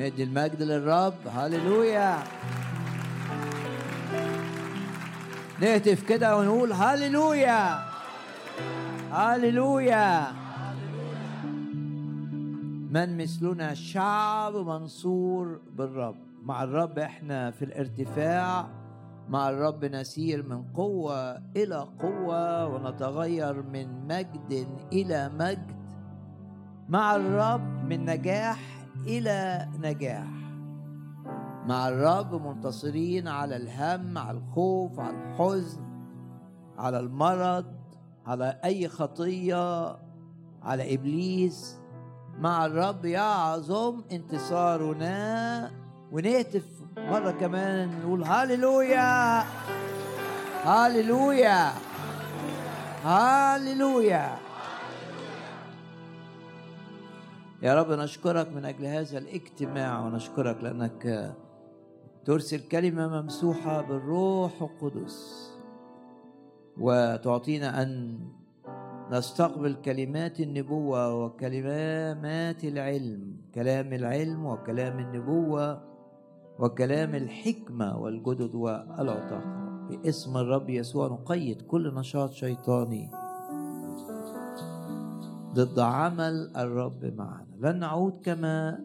ندي المجد للرب. هللويا. نهتف كده ونقول هللويا. هللويا. من مثلنا شعب منصور بالرب. مع الرب إحنا في الارتفاع. مع الرب نسير من قوة إلى قوة ونتغير من مجد إلى مجد. مع الرب من نجاح إلى نجاح. مع الرب منتصرين على الهم على الخوف على الحزن على المرض على أي خطية على إبليس. مع الرب يعظم انتصارنا. ونهتف مرة كمان نقول هاليلويا هاليلويا هاليلويا يا رب نشكرك من أجل هذا الاجتماع ونشكرك لأنك ترسل كلمة ممسوحة بالروح القدس. وتعطينا أن نستقبل كلمات النبوة وكلمات العلم كلام العلم وكلام النبوة وكلام الحكمة والجدد والعطاء. باسم الرب يسوع نقيد كل نشاط شيطاني. ضد عمل الرب معنا. لن نعود كما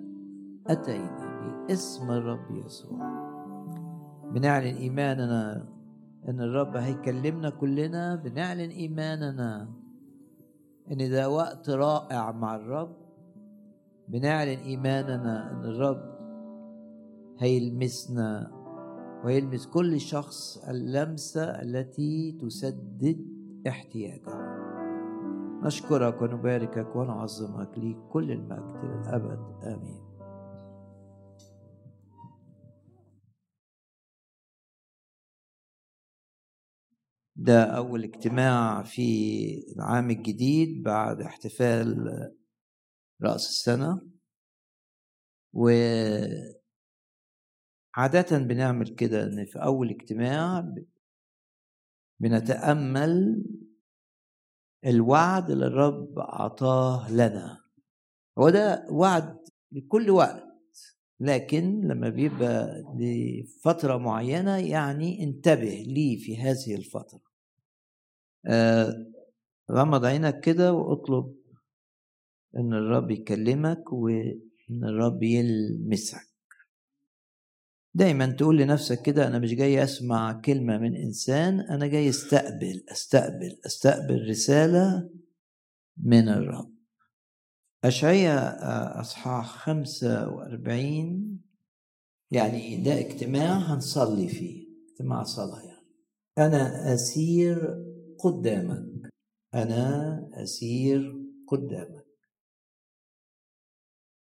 أتينا باسم الرب يسوع. بنعلن إيماننا إن الرب هيكلمنا كلنا. بنعلن إيماننا إن ده وقت رائع مع الرب بنعلن إيماننا إن الرب هيلمسنا ويلمس كل شخص اللمسة التي تسدد احتياجه. نشكرك ونباركك ونعظمك ليك كل المجد للأبد. آمين. ده أول اجتماع في العام الجديد بعد احتفال رأس السنة. وعادة بنعمل كده إن في أول اجتماع بنتأمل الوعد اللي الرب أعطاه لنا. هو ده وعد لكل وقت لكن لما بيبقى لفترة معينة يعني انتبه ليه في هذه الفترة. آه غمض عينك كده واطلب إن الرب يكلمك وإن الرب يلمسك. دايما تقول لنفسك كده أنا مش جاي أسمع كلمة من إنسان أنا جاي أستقبل أستقبل أستقبل رسالة من الرب. أشعية أصحاح خمسة وأربعين يعني ده اجتماع هنصلي فيه اجتماع صلاة يعني. أنا أسير قدامك أنا أسير قدامك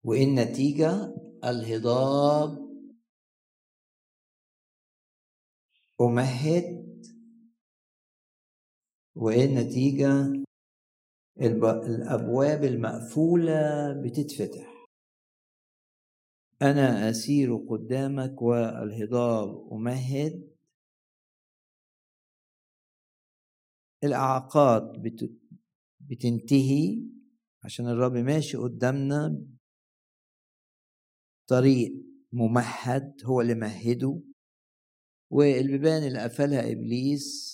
وإن نتيجة الهضاب أمهد وإيه النتيجة؟ الأبواب المقفولة بتتفتح. أنا أسير قدامك والهضاب أمهد. الإعاقات بتنتهي عشان الرب ماشي قدامنا. طريق ممهد هو اللي مهده. والبيبان اللي قفلها إبليس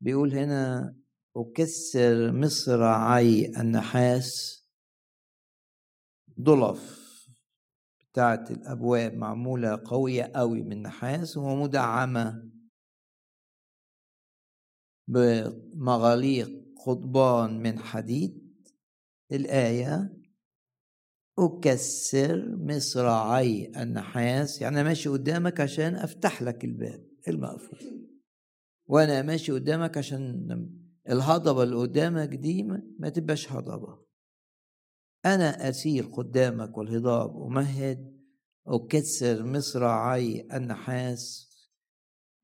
بيقول هنا أكسر مصراعي النحاس ضلف بتاعت الأبواب معمولة قوية قوي من نحاس ومدعمة بمغاليق قضبان من حديد. الآية أكسر مصراعي النحاس يعني أنا ماشي قدامك عشان أفتح لك الباب المقفول وأنا ماشي قدامك عشان الهضبة اللي قدامك دي ما تبقاش هضبة. أنا أسير قدامك والهضاب أمهد أكسر مصراعي النحاس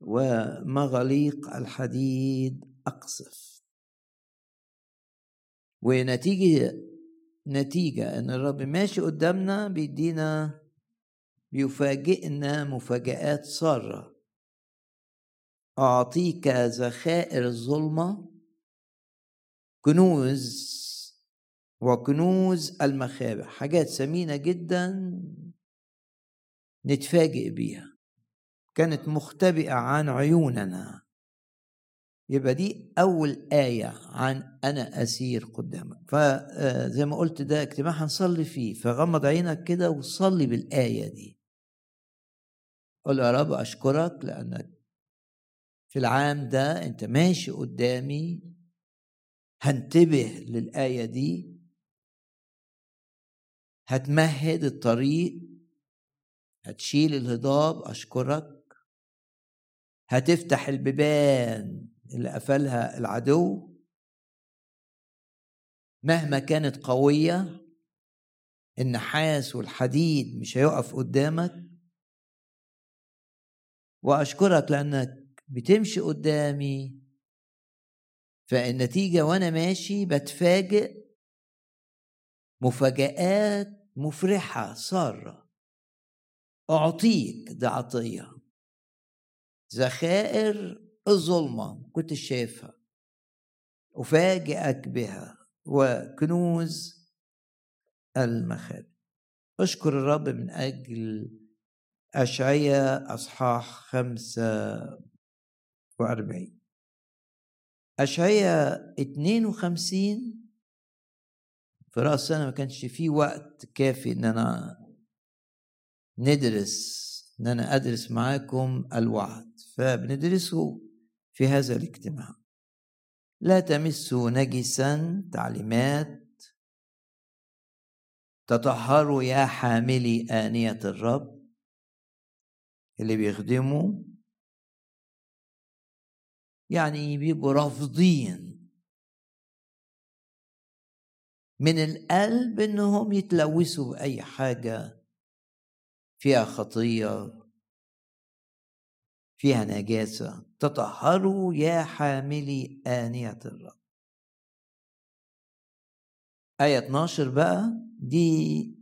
ومغاليق الحديد أقصف. ونتيجة نتيجة إن الرب ماشي قدامنا بيدينا بيفاجئنا مفاجآت سارة. أعطيك ذخائر الظلمة كنوز وكنوز المخابئ حاجات ثمينة جدا نتفاجئ بيها. كانت مختبئة عن عيوننا. يبقى دي أول آية عن أنا أسير قدامك. فزي ما قلت ده اجتماع هنصلي فيه فغمض عينك كده وصلي بالآية دي. قول يا رب أشكرك لأنك في العام ده أنت ماشي قدامي هنتبه للآية دي هتمهد الطريق هتشيل الهضاب أشكرك هتفتح البيبان اللي قفلها العدو. مهما كانت قوية النحاس والحديد مش هيقف قدامك. وأشكرك لأنك بتمشي قدامي. فالنتيجة وأنا ماشي بتفاجئ. مفاجآت مفرحة سارة. أعطيك دي عطية ذخائر الظلمة كنت شايفها. أفاجئك بها وكنوز المخابئ أشكر الرب من أجل أشعية أصحاح خمسة وأربعين. أشعية اتنين وخمسين في رأس السنة ما كانش فيه وقت كافي إن أنا ندرس إن أنا أدرس معاكم الوعد. فبندرسه. في هذا الاجتماع. لا تمسوا نجسا تعليمات. تطهروا يا حاملي آنية الرب. اللي بيخدموا يعني بيبقوا رافضين من القلب إنهم يتلوثوا بأي حاجة. فيها خطية. فيها نجاسة. تطهروا يا حاملي آنية الرب. آية 12 بقى دي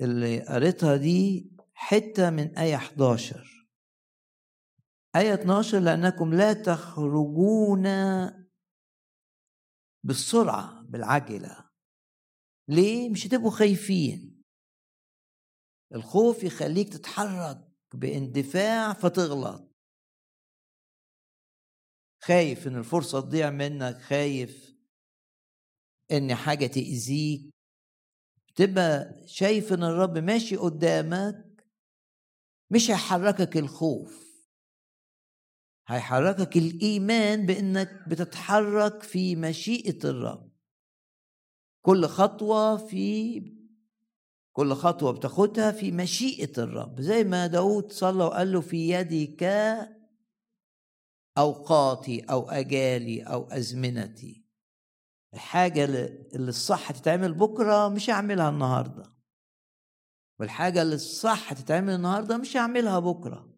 اللي قريتها دي حتة من آية 11 آية 12 لأنكم لا تخرجون بالسرعة بالعجلة. ليه؟ مش هتبقوا خايفين. الخوف يخليك تتحرك. باندفاع فتغلط. خايف إن الفرصة تضيع منك خايف إن حاجة تأذيك. تبقى شايف إن الرب ماشي قدامك مش هيحركك الخوف. هيحركك الإيمان بإنك بتتحرك في مشيئة الرب. كل خطوة في كل خطوة بتاخدها في مشيئة الرب. زي ما داود صلى وقال له في يدك أوقاتي أو أجالي أو أزمنتي. الحاجة اللي الصح تتعمل بكرة مش هعملها النهاردة. والحاجة اللي الصح تتعمل النهاردة مش هعملها بكرة.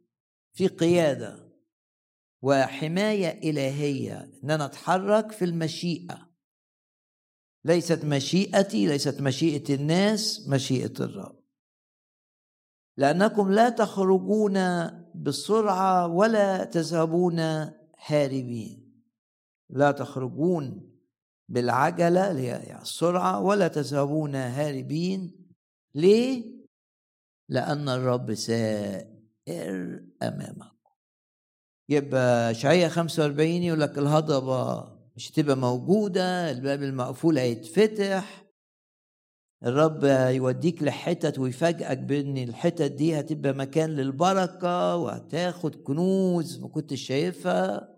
في قيادة وحماية إلهية إن أنا أتحرك في المشيئة. ليست مشيئتي ليست مشيئة الناس مشيئة الرب. لأنكم لا تخرجون بالسرعة ولا تذهبون هاربين. لا تخرجون بالعجلة اللي هي السرعة ولا تذهبون هاربين. ليه؟ لأن الرب سائر أمامكم. يبقى شعية 45 يقول لك الهضبة مش هتبقى موجودة الباب المقفول هيتفتح. الرب يوديك لحتت ويفاجئك بإن الحتت دي هتبقى مكان للبركة وهتاخد كنوز ما كنتش شايفها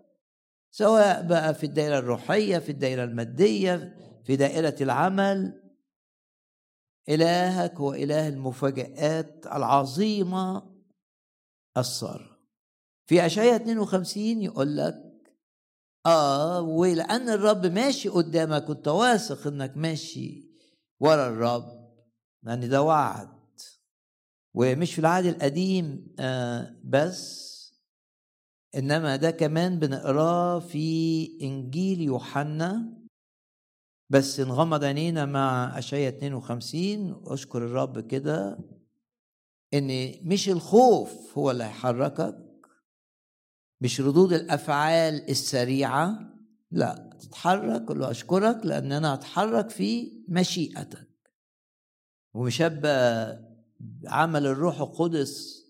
سواء بقى في الدائرة الروحية في الدائرة المادية في دائرة العمل. إلهك هو إله المفاجآت العظيمة السارة في أشعياء 52 يقول لك آه ولأن الرب ماشي قدامك وأنت واثق إنك ماشي ورا الرب لأن ده وعد. ومش في العهد القديم آه بس إنما ده كمان بنقراه في إنجيل يوحنا. بس نغمض عينينا مع اشعياء 52 أشكر الرب كده إن مش الخوف هو اللي هيحركك مش ردود الأفعال السريعة لا تتحرك قل له أشكرك لأن أنا أتحرك في مشيئتك. ومش هبقى عمل الروح القدس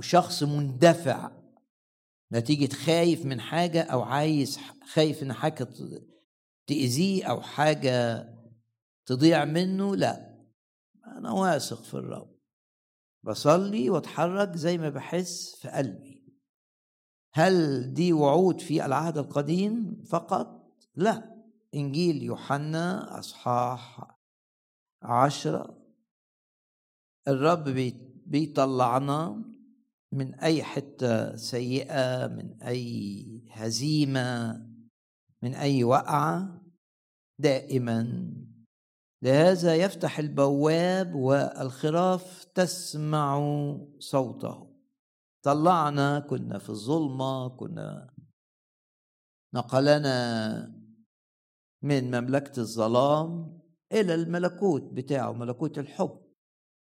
شخص مندفع نتيجة خايف من حاجة أو عايز خايف إن حاجة تأذيه أو حاجة تضيع منه لا. أنا واثق في الرب. بصلي وأتحرك زي ما بحس في قلبي. هل دي وعود في العهد القديم فقط؟ لا. إنجيل يوحنا أصحاح عشرة. الرب بيطلعنا من أي حتة سيئة من أي هزيمة من أي وقعة؟ دائما. لهذا يفتح البواب والخراف تسمع صوته. طلعنا كنا في الظلمة كنا نقلنا من مملكة الظلام إلى الملكوت بتاعه ملكوت الحب.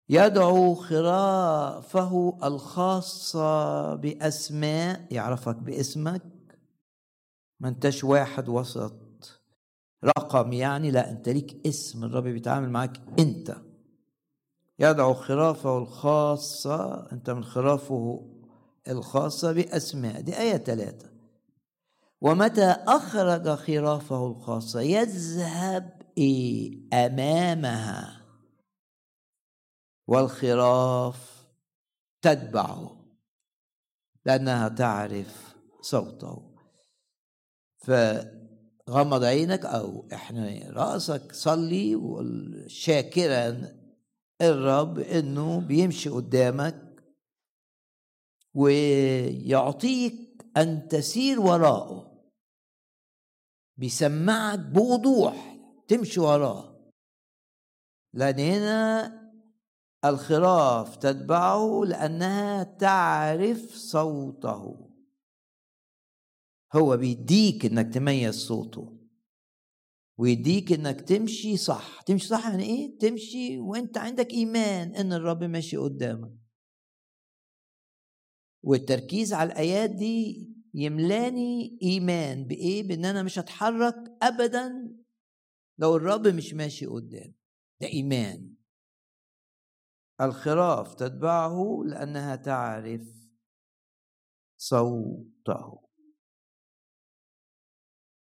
يدعو خرافه الخاصة بأسماء يعرفك باسمك. ما أنتش واحد وسط رقم يعني لا أنت ليك اسم الرب بيتعامل معاك أنت. يدعو خرافه الخاصة أنت من خرافه الخاصة بأسماء دي آية ثلاثة ومتى أخرج خرافه الخاصة؟ يذهب إيه؟ أمامها. والخراف تتبعه لأنها تعرف صوته. فغمض عينك أو إحنا رأسك صلي شاكرا الرب إنه بيمشي قدامك ويعطيك أن تسير وراءه. بيسمعك بوضوح تمشي وراه لأن هنا الخراف تتبعه لأنها تعرف صوته. هو بيديك إنك تميز صوته. ويديك إنك تمشي صح. تمشي صح يعني إيه؟ تمشي وأنت عندك إيمان إن الرب ماشي قدامك. والتركيز على الآيات دي يملاني إيمان بإيه؟ بإن أنا مش هتحرك ابدا لو الرب مش ماشي قدامي ده إيمان. الخراف تتبعه لأنها تعرف صوته.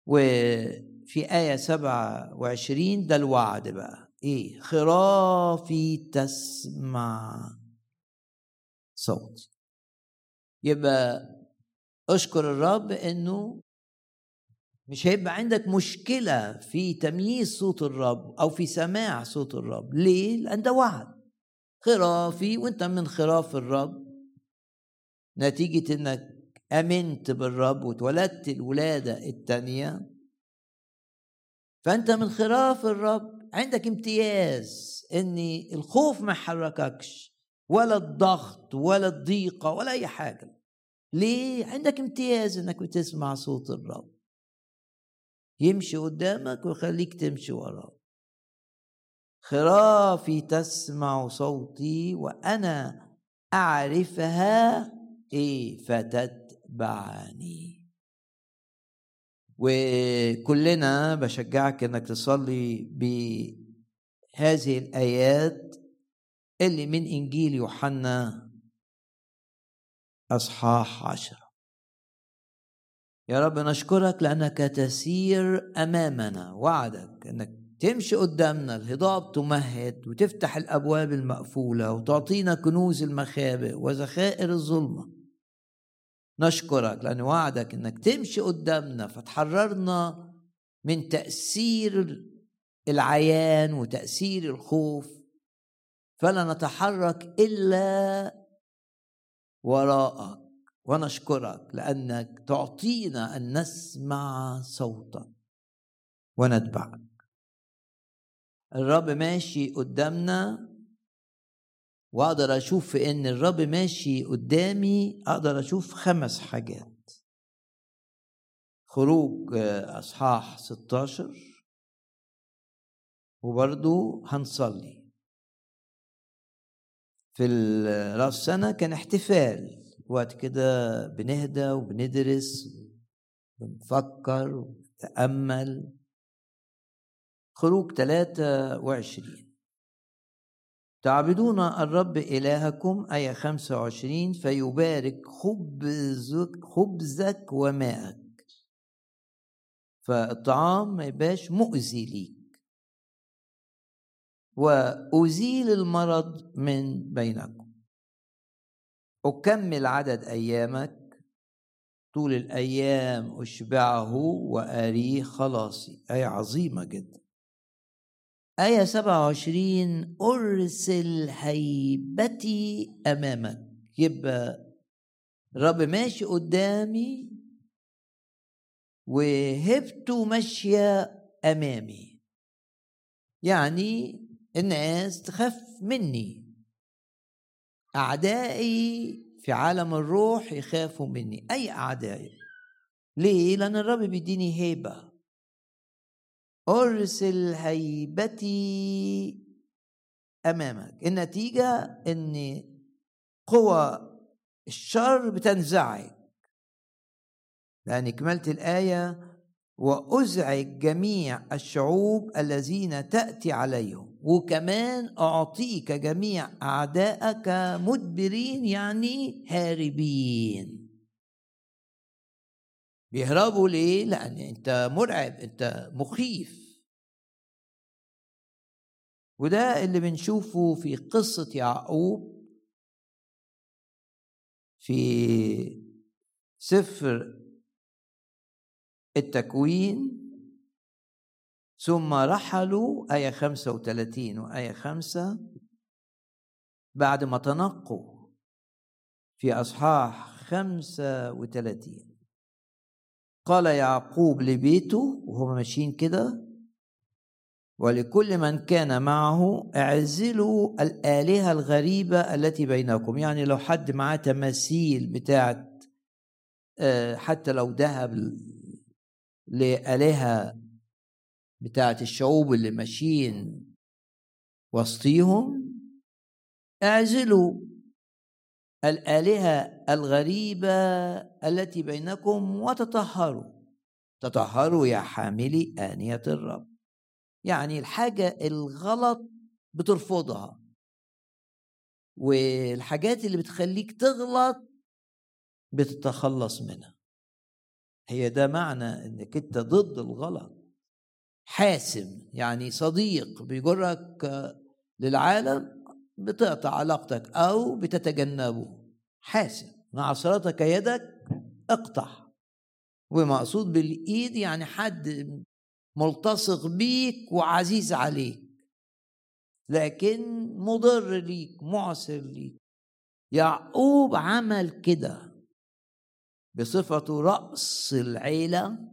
وفي آية سبعة وعشرين ده الوعد بقى. إيه؟ خرافي تسمع صوتي. يبقى أشكر الرب إنه مش هيبقى عندك مشكلة في تمييز صوت الرب أو في سماع صوت الرب. ليه؟ لأن ده وعد. خرافي وأنت من خراف الرب. نتيجة إنك آمنت بالرب واتولدت الولادة التانية. فأنت من خراف الرب. عندك امتياز ان الخوف ما يحرككش. ولا الضغط ولا الضيقة ولا أي حاجة. ليه؟ عندك امتياز إنك بتسمع صوت الرب. يمشي قدامك ويخليك تمشي وراه. خرافي تسمع صوتي وأنا أعرفها إيه؟ فتتبعني. وكلنا بشجعك إنك تصلي بهذه الآيات اللي من إنجيل يوحنا أصحاح عشرة. يا رب نشكرك لأنك تسير أمامنا وعدك إنك تمشي قدامنا الهضاب تمهد وتفتح الأبواب المقفولة وتعطينا كنوز المخابئ وذخائر الظلمة. نشكرك لأن وعدك إنك تمشي قدامنا فتحررنا من تأثير العيان وتأثير الخوف. فلا نتحرك إلا وراءك ونشكرك لأنك تعطينا أن نسمع صوتك ونتبعك الرب ماشي قدامنا وأقدر أشوف في إن الرب ماشي قدامي أقدر أشوف خمس حاجات. خروج أصحاح 16 وبرضو هنصلي. في راس سنة كان احتفال وقت كده بنهدى وبندرس ونفكر ونتأمل. خروج 23 تعبدون الرب إلهكم آية 25 فيبارك خبزك خبزك وماءك. فالطعام ما يبقاش مؤذي ليك. وأزيل المرض من بينكم. أكمل عدد أيامك. طول الأيام أشبعه وأريه خلاصي. آية عظيمة جدا. آية 27 أرسل هيبتي أمامك. يبقى الرب ماشي قدامي وهبته ماشية أمامي. يعني الناس تخاف مني. أعدائي في عالم الروح يخافوا مني. أي أعدائي؟ ليه؟ لأن الرب بيديني هيبة. أرسل هيبتي أمامك. النتيجة إن قوى الشر بتنزعج. لأن كملت الآية وأزعج جميع الشعوب الذين تأتي عليهم. وكمان أعطيك جميع اعدائك مدبرين يعني هاربين. بيهربوا ليه؟ لأن أنت مرعب أنت مخيف. وده اللي بنشوفه في قصة يعقوب في سفر التكوين. ثم رحلوا آية 35 وآية 5 بعد ما تنقوا في أصحاح 35 قال يعقوب لبيته وهم ماشيين كده ولكل من كان معه اعزلوا الآلهة الغريبة التي بينكم. يعني لو حد معاه تماثيل بتاعت آه، حتى لو ذهب لآلهة بتاعت الشعوب اللي ماشيين وسطيهم اعزلوا الآلهة الغريبة التي بينكم وتطهروا. تطهروا يا حاملي آنية الرب. يعني الحاجة الغلط بترفضها. والحاجات اللي بتخليك تغلط بتتخلص منها. هي ده معنى إنك أنت ضد الغلط. حاسم يعني صديق بيجرك للعالم بتقطع علاقتك أو بتتجنبه. حاسب مع صلاتك يدك اقطع. ومقصود بالإيد يعني حد ملتصق بيك وعزيز عليك. لكن مضر ليك معسر ليك. يعقوب عمل كده بصفته رأس العيلة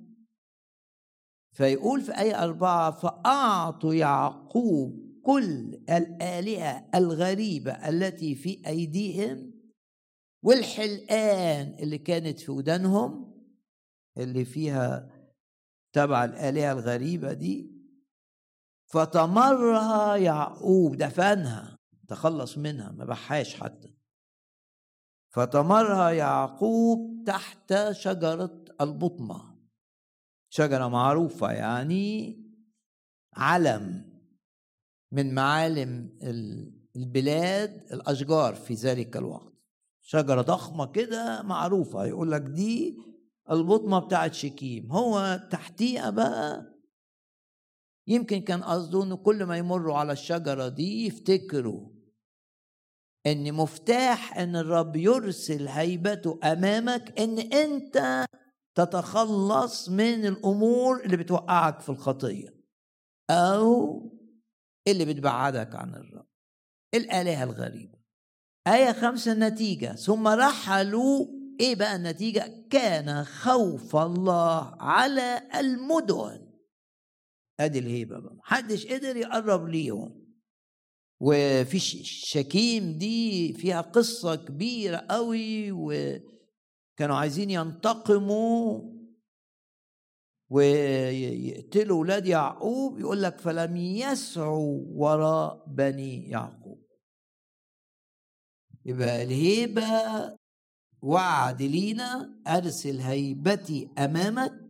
فيقول في آية أربعة فأعطوا يعقوب كل الآلهة الغريبة التي في أيديهم والحلقان اللي كانت في ودانهم اللي فيها تبع الآلهة الغريبة دي. فتمرها يعقوب دفنها تخلص منها ما بحاش حتى. فتمرها يعقوب تحت شجرة البطمة. شجرة معروفة يعني علم من معالم البلاد الأشجار في ذلك الوقت. شجرة ضخمة كده معروفة يقول لك دي البطمه بتاعت شكيم. هو تحتيها بقى يمكن كان قصده إنه كل ما يمروا على الشجرة دي يفتكروا إن مفتاح إن الرب يرسل هيبته أمامك إن أنت تتخلص من الأمور اللي بتوقعك في الخطية أو اللي بتبعدك عن الرب الآلهة الغريبة. آية خمسة النتيجة. ثم رحلوا إيه بقى النتيجة؟ كان خوف الله على المدن. أدي الهيبة بقى. محدش قدر يقرب ليهم. وفي شكيم دي فيها قصة كبيرة قوي وكانوا عايزين ينتقموا ويقتلوا أولاد يعقوب يقول لك فلم يسعوا وراء بني يعقوب. يبقى الهيبة وعد لينا أرسل هيبتي أمامك.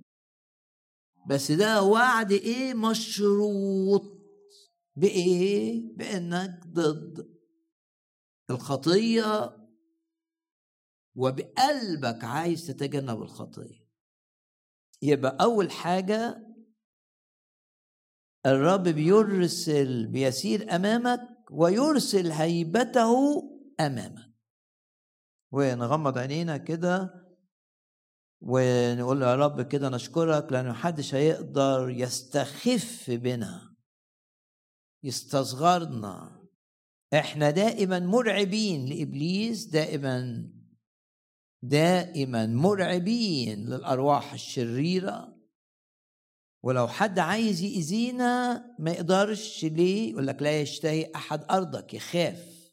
بس ده وعد إيه؟ مشروط. بإيه؟ بإنك ضد الخطية وبقلبك عايز تتجنب الخطية. يبقى أول حاجة الرب بيرسل بيسير أمامك ويرسل هيبته أمامك. ونغمض عينينا كده ونقول يا رب كده نشكرك لأن محدش هيقدر يستخف بنا. يستصغرنا. إحنا دائما مرعبين لإبليس دائما دائما مرعبين للأرواح الشريرة. ولو حد عايز يأذينا ما يقدرش ليه؟ يقول لك لا يشتهي أحد أرضك يخاف.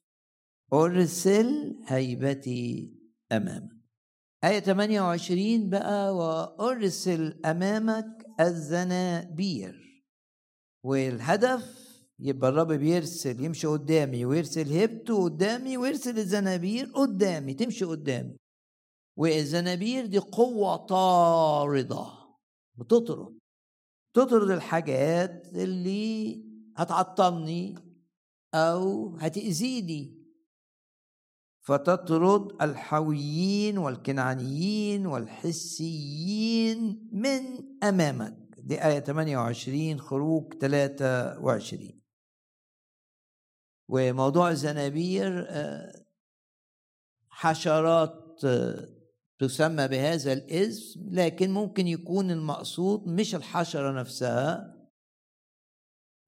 أرسل هيبتي أمامك. آية 28 بقى وأرسل أمامك الزنابير. والهدف يبقى الرب بيرسل يمشي قدامي ويرسل هبته قدامي ويرسل الزنابير قدامي تمشي قدامي. والزنابير دي قوة طاردة بتطرد. تطرد الحاجات اللي هتعطلني أو هتأذيني. فتطرد الحويين والكنعانيين والحسيين من أمامك. دي آية 28 خروج 23 وموضوع الزنابير آه، حشرات آه، تسمى بهذا الاسم لكن ممكن يكون المقصود مش الحشرة نفسها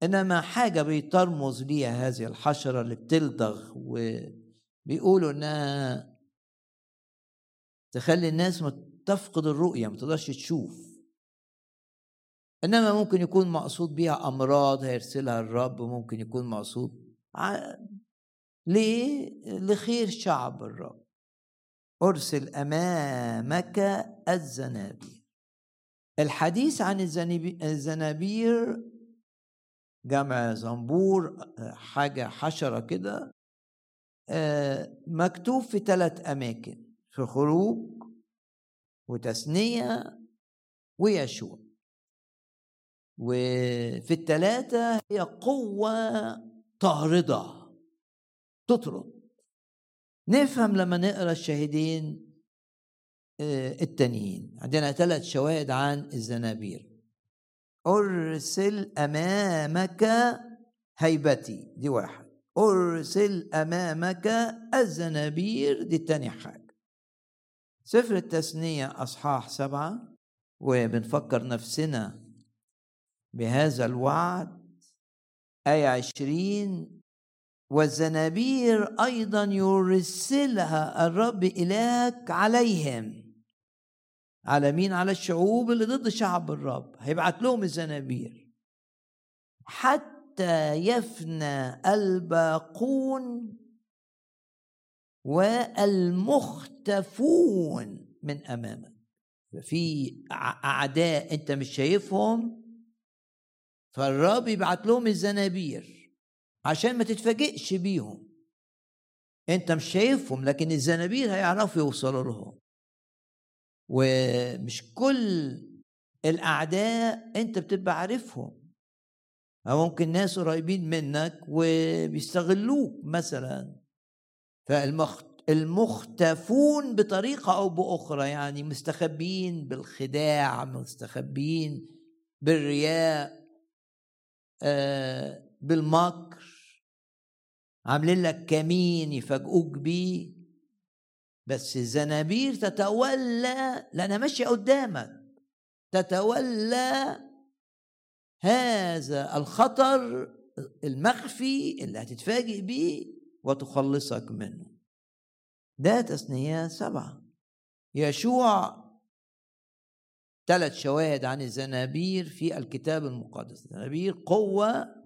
إنما حاجة بيترمز ليها هذه الحشرة اللي بتلدغ وبيقولوا إنها تخلي الناس تفقد الرؤية ما تقدرش تشوف. إنما ممكن يكون مقصود بيها أمراض هيرسلها الرب ممكن يكون مقصود ليه؟ لخير شعب الرب. أرسل أمامك الزنابير. الحديث عن الزنابير جمع زنبور حاجة حشرة كده آه، مكتوب في ثلاث أماكن في خروج وتثنية ويشوع. وفي الثلاثة هي قوة طاردة تطرد. نفهم لما نقرأ الشاهدين آه، التانيين. عندنا ثلاث شواهد عن الزنابير. أرسل أمامك هيبتي دي واحد. أرسل أمامك الزنابير دي تاني حاجة. سفر التثنية أصحاح سبعة وبنفكر نفسنا بهذا الوعد. آية عشرين والزنابير أيضا يرسلها الرب الهك عليهم. على مين؟ على الشعوب اللي ضد شعب الرب. هيبعت لهم الزنابير. حتى يفنى الباقون والمختفون من أمامك. في أعداء أنت مش شايفهم فالرب يبعت لهم الزنابير. عشان ما تتفاجئش بيهم. انت مش شايفهم لكن الزنابير هيعرفوا يوصلوا لهم. ومش كل الأعداء انت بتبقى عارفهم. أو ممكن ناس قريبين منك وبيستغلوك مثلا. فالمختفون بطريقة أو بأخرى يعني مستخبين بالخداع مستخبين بالرياء آه بالمكر. عاملين لك كمين يفاجئوك بيه. بس الزنابير تتولى لأنها ماشية قدامك. تتولى هذا الخطر المخفي اللي هتتفاجئ بيه وتخلصك منه. ده تثنية سبعة. يشوع ثلاث شواهد عن الزنابير في الكتاب المقدس. الزنابير قوة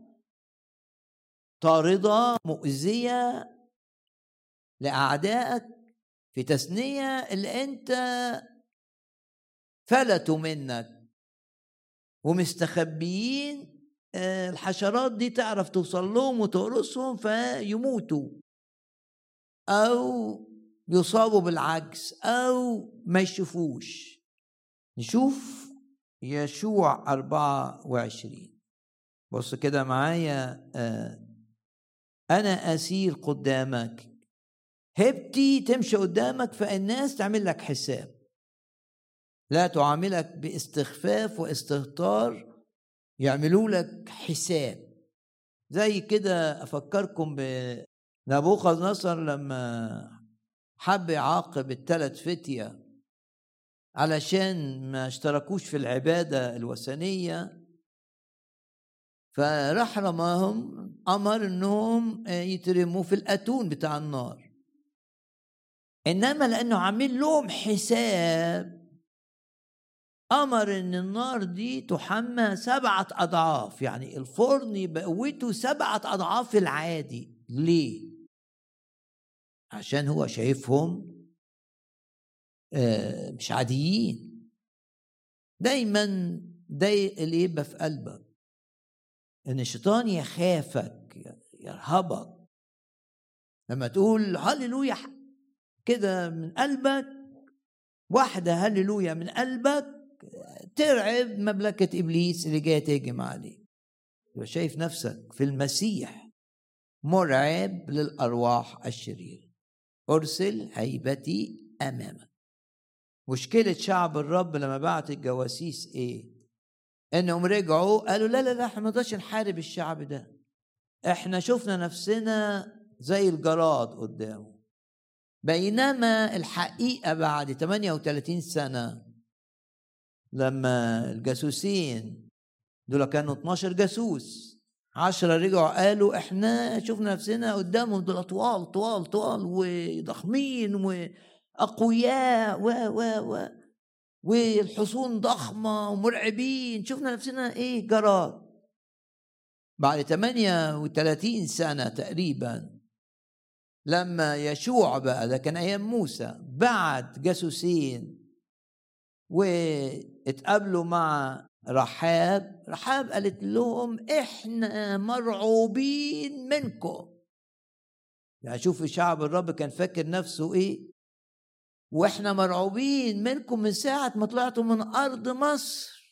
طاردة مؤذية لأعدائك في تثنية اللي أنت فلتوا منك ومستخبيين آه، الحشرات دي تعرف توصل لهم وتقرصهم فيموتوا. أو يصابوا بالعجز أو ما يشوفوش. نشوف يشوع أربعة وعشرين. بص كده معايا أنا أسير قدامك. هبتي تمشي قدامك فالناس تعمل لك حساب. لا تعاملك باستخفاف واستهتار يعملوا لك حساب. زي كده أفكركم بنبوخذ نصر لما حب يعاقب الثلاث فتية علشان ما اشتركوش في العبادة الوثنية. فراح رماهم أمر إنهم يترموا في الأتون بتاع النار. إنما لأنه عامل لهم حساب. أمر إن النار دي تحمى سبعة أضعاف يعني الفرن بقوته سبعة أضعاف العادي. ليه؟ عشان هو شايفهم آه، مش عاديين. دايما ده اللي يبقى في قلبك. إن الشيطان يخافك يرهبك. لما تقول هللويا كده من قلبك واحدة هللويا من قلبك ترعب مملكة إبليس اللي جاية تهجم عليه يبقى شايف نفسك في المسيح مرعب للأرواح الشريرة. أرسل هيبتي أمامك. مشكلة شعب الرب لما بعت الجواسيس إيه؟ إنهم رجعوا قالوا لا لا لا إحنا ما نقدرش نحارب الشعب ده. إحنا شفنا نفسنا زي الجراد قدامه. بينما الحقيقة بعد 38 سنة لما الجاسوسين دول كانوا 12 جاسوس عشرة رجعوا قالوا إحنا شفنا نفسنا قدامهم دول طوال طوال طوال وضخمين وأقوياء و و و. والحصون ضخمة ومرعبين. شفنا نفسنا إيه؟ جراد بعد 38 سنة تقريبا لما يشوع بقى ده كان أيام موسى بعت جاسوسين واتقابلوا مع رحاب. رحاب قالت لهم إحنا مرعوبين منكم. يعني شوف شعب الرب كان فاكر نفسه إيه؟ وإحنا مرعوبين منكم من ساعة ما طلعتوا من أرض مصر.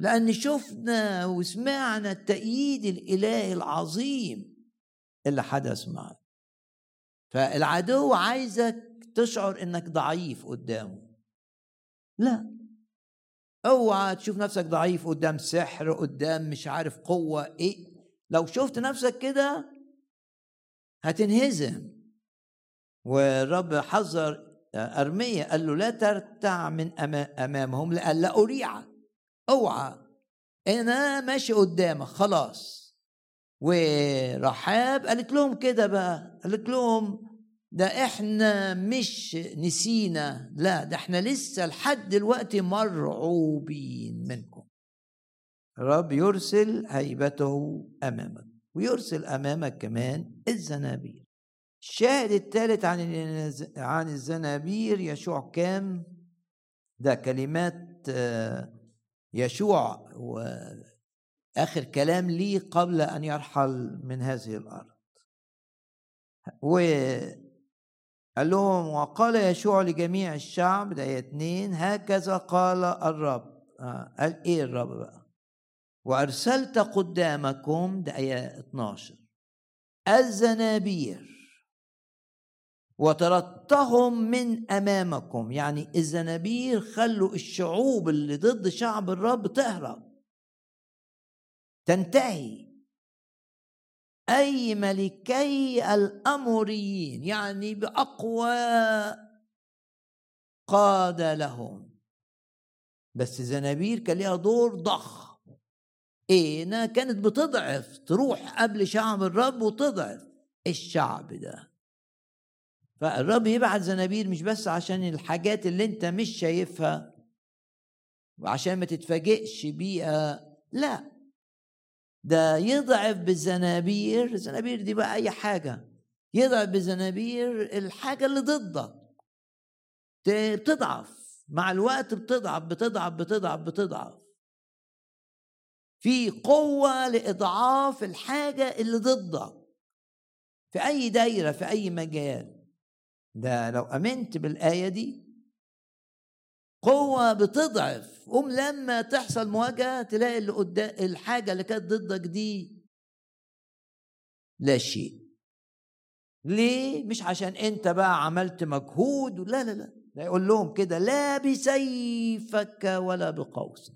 لأن شفنا وسمعنا التأييد الإلهي العظيم اللي حدث معك. فالعدو عايزك تشعر إنك ضعيف قدامه. لا. اوعى تشوف نفسك ضعيف قدام سحر قدام مش عارف قوة إيه. لو شفت نفسك كده هتنهزم. والرب حذر أرمية قال له لا ترتع من أمامهم لألا أريعك أوعى. أنا ماشي قدامك خلاص. ورحاب قالت لهم كده بقى. قالت لهم ده إحنا مش نسينا. لا ده إحنا لسه لحد دلوقتي مرعوبين منكم. الرب يرسل هيبته أمامك ويرسل أمامك كمان الزنابير الشاهد الثالث عن عن الزنابير يشوع كام؟ ده كلمات آه، يشوع آخر كلام ليه قبل أن يرحل من هذه الأرض. وقال لهم وقال يشوع لجميع الشعب ده اتنين هكذا قال الرب. آه قال إيه الرب بقى؟ وأرسلت قدامكم ده آية 12 الزنابير. وطردتهم من أمامكم. يعني الزنابير خلوا الشعوب اللي ضد شعب الرب تهرب. تنتهي. أي ملكي الأموريين يعني بأقوى قاد لهم. بس زنابير كان ليها دور ضخم. إنها كانت بتضعف تروح قبل شعب الرب وتضعف. الشعب ده. فالرب يبعت زنابير مش بس عشان الحاجات اللي انت مش شايفها وعشان ما تتفاجئش بيها لا. ده يضعف بالزنابير الزنابير دي بقى أي حاجة. يضعف بالزنابير الحاجة اللي ضدك. بتضعف. مع الوقت بتضعف بتضعف بتضعف بتضعف. في قوة لإضعاف الحاجة اللي ضدك. في أي دايرة في أي مجال. ده لو أمنت بالآية دي قوة بتضعف. قوم لما تحصل مواجهة تلاقي اللي قدام الحاجة اللي كانت ضدك دي لا شيء. ليه؟ مش عشان أنت بقى عملت مجهود لا لا لا. يقول لهم كده لا بسيفك ولا بقوس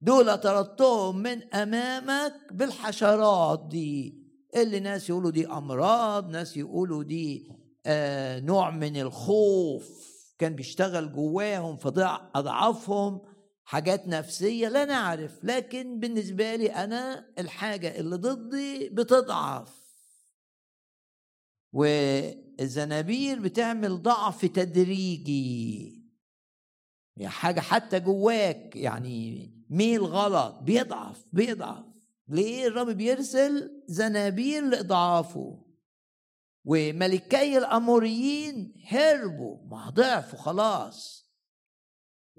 دول طردتهم من أمامك بالحشرات دي. اللي ناس يقولوا دي أمراض ناس يقولوا دي آه نوع من الخوف. كان بيشتغل جواهم فضع أضعافهم حاجات نفسية لا نعرف. لكن بالنسبة لي أنا الحاجة اللي ضدي بتضعف. والزنابير بتعمل ضعف تدريجي. يعني حاجة حتى جواك يعني ميل غلط بيضعف بيضعف. ليه الرب بيرسل زنابير لإضعافه؟ وملكي الأموريين هربوا ما ضعفوا خلاص.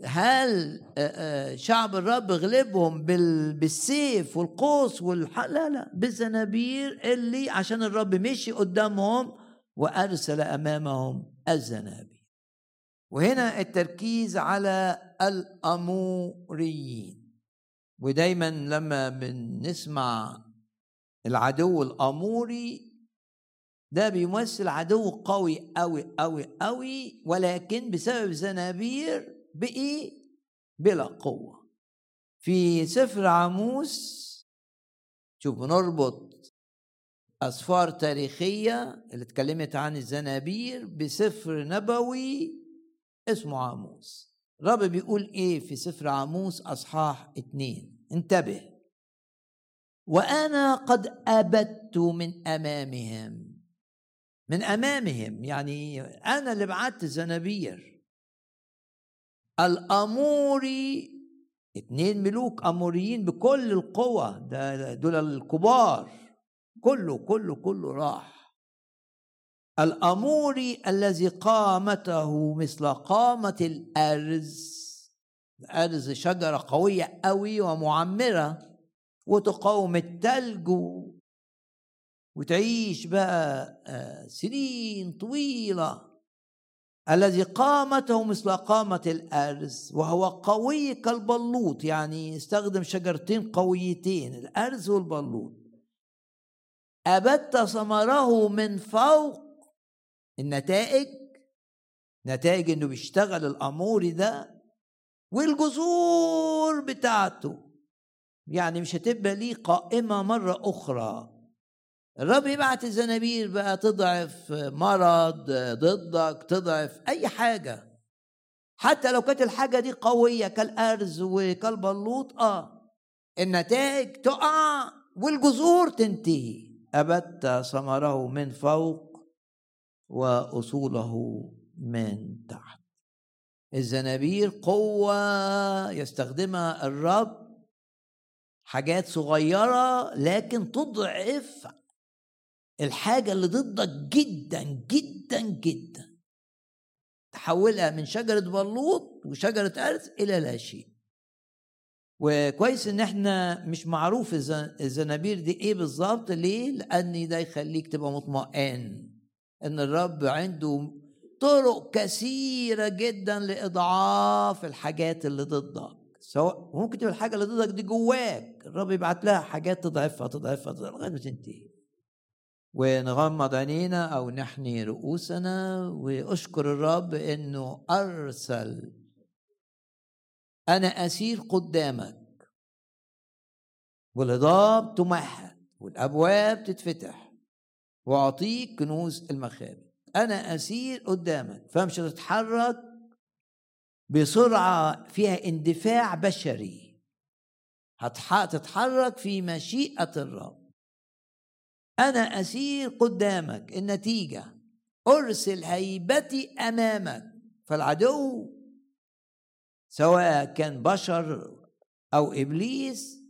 هل شعب الرب غلبهم بالسيف والقوس والح... لا لا بالزنابير اللي عشان الرب مشي قدامهم وأرسل أمامهم الزنابير وهنا التركيز على الأموريين. ودايما لما بنسمع العدو الأموري ده بيمثل عدو قوي قوي قوي قوي ولكن بسبب زنابير بقي بلا قوة. في سفر عاموس شوف نربط أسفار تاريخية اللي اتكلمت عن الزنابير بسفر نبوي اسمه عاموس الرب بيقول إيه في سفر عاموس أصحاح اتنين؟ انتبه. وأنا قد أبدت من أمامهم. من أمامهم يعني أنا اللي بعت الزنابير الأموري اتنين ملوك أموريين بكل القوة ده دول الكبار. كله كله كله راح. الأموري الذي قامته مثل قامة الأرز. الارز شجرة قوية قوي ومعمرة وتقاوم التلج وتعيش بقى آه، سنين طويلة. الذي قامته مثل قامة الأرز وهو قوي كالبلوط يعني يستخدم شجرتين قويتين الأرز والبلوط. أبت ثمره من فوق النتائج نتائج إنه بيشتغل الاموري ده والجذور بتاعته. يعني مش هتبقى ليه قائمة مرة أخرى. الرب يبعت الزنابير بقى تضعف مرض ضدك تضعف أي حاجة. حتى لو كانت الحاجة دي قوية كالأرز وكالبلوط آه. النتائج تقع والجذور تنتهي. أبت ثمره من فوق وأصوله من تحت. الزنابير قوة يستخدمها الرب حاجات صغيرة لكن تضعف الحاجة اللي ضدك جدا جدا جدا. تحولها من شجرة بلوط وشجرة أرز إلى لا شيء. وكويس إن إحنا مش معروف الزنابير دي إيه بالظبط ليه؟ لأن ده يخليك تبقى مطمئن إن الرب عنده طرق كثيرة جدا لإضعاف الحاجات اللي ضدك. سواء ممكن تبقى الحاجة اللي ضدك دي جواك الرب يبعت لها حاجات تضعفها تضعفها, تضعفها لغاية ما تنتهي. ونغمض عينينا أو نحني رؤوسنا وأشكر الرب إنه أرسل أنا أسير قدامك. والهضاب تمهد والأبواب تتفتح وأعطيك كنوز المخابئ. أنا أسير قدامك. فمش هتتحرك بسرعة فيها اندفاع بشري. هتتحرك في مشيئة الرب. أنا أسير قدامك. النتيجة أرسل هيبتي أمامك. فالعدو سواء كان بشر أو إبليس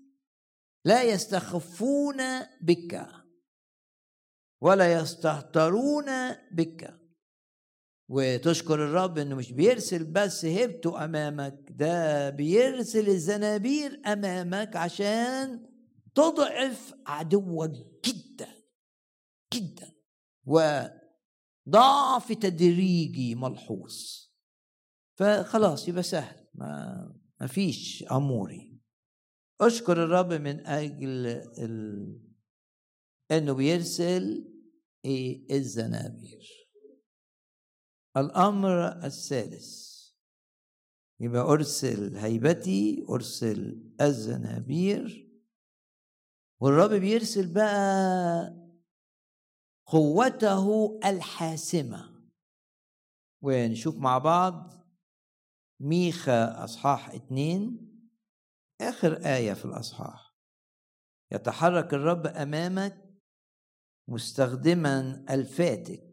لا يستخفون بك. ولا يستهترون بك. وتشكر الرب إنه مش بيرسل بس هبته أمامك ده بيرسل الزنابير أمامك عشان تضعف عدوك جدا جدا. وضعف تدريجي ملحوظ. فخلاص يبقى سهل. ما فيش أموري. أشكر الرب من أجل ال... إنه بيرسل إيه الزنابير. الأمر الثالث يبقى أرسل هيبتي أرسل الزنابير. والرب بيرسل بقى قوته الحاسمة. ونشوف مع بعض ميخا أصحاح اتنين آخر آية في الأصحاح. يتحرك الرب أمامك مستخدما الفاتك.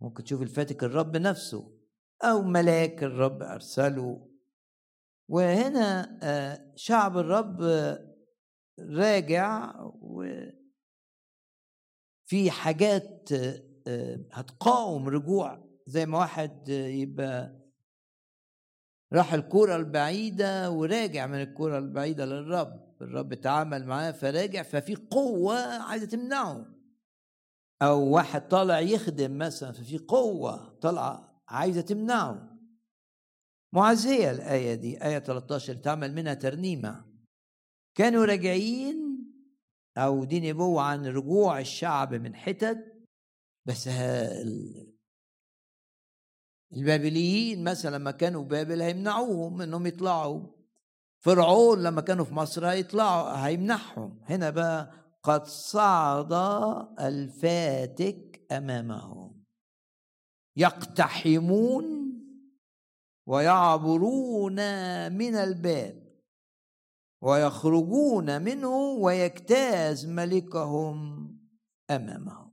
ممكن تشوف الفاتك الرب نفسه أو ملاك الرب أرسله. وهنا آه، شعب الرب راجع وفي حاجات آه، هتقاوم رجوع. زي ما واحد يبقى راح الكرة البعيدة وراجع من الكرة البعيدة للرب. الرب تعامل معاه فراجع ففي قوة عايزة تمنعه. أو واحد طالع يخدم مثلا ففي قوة طالعة عايزة تمنعه. معزية الآية دي آية 13 تعمل منها ترنيمة. كانوا راجعين أو دي نبوة عن رجوع الشعب من حتت بس البابليين مثلا لما كانوا بابل هيمنعوهم إنهم يطلعوا. فرعون لما كانوا في مصر هيطلعوا هيمنعهم هنا بقى قد صعد الفاتك أمامهم. يقتحمون ويعبرون من الباب ويخرجون منه ويجتاز ملكهم أمامهم.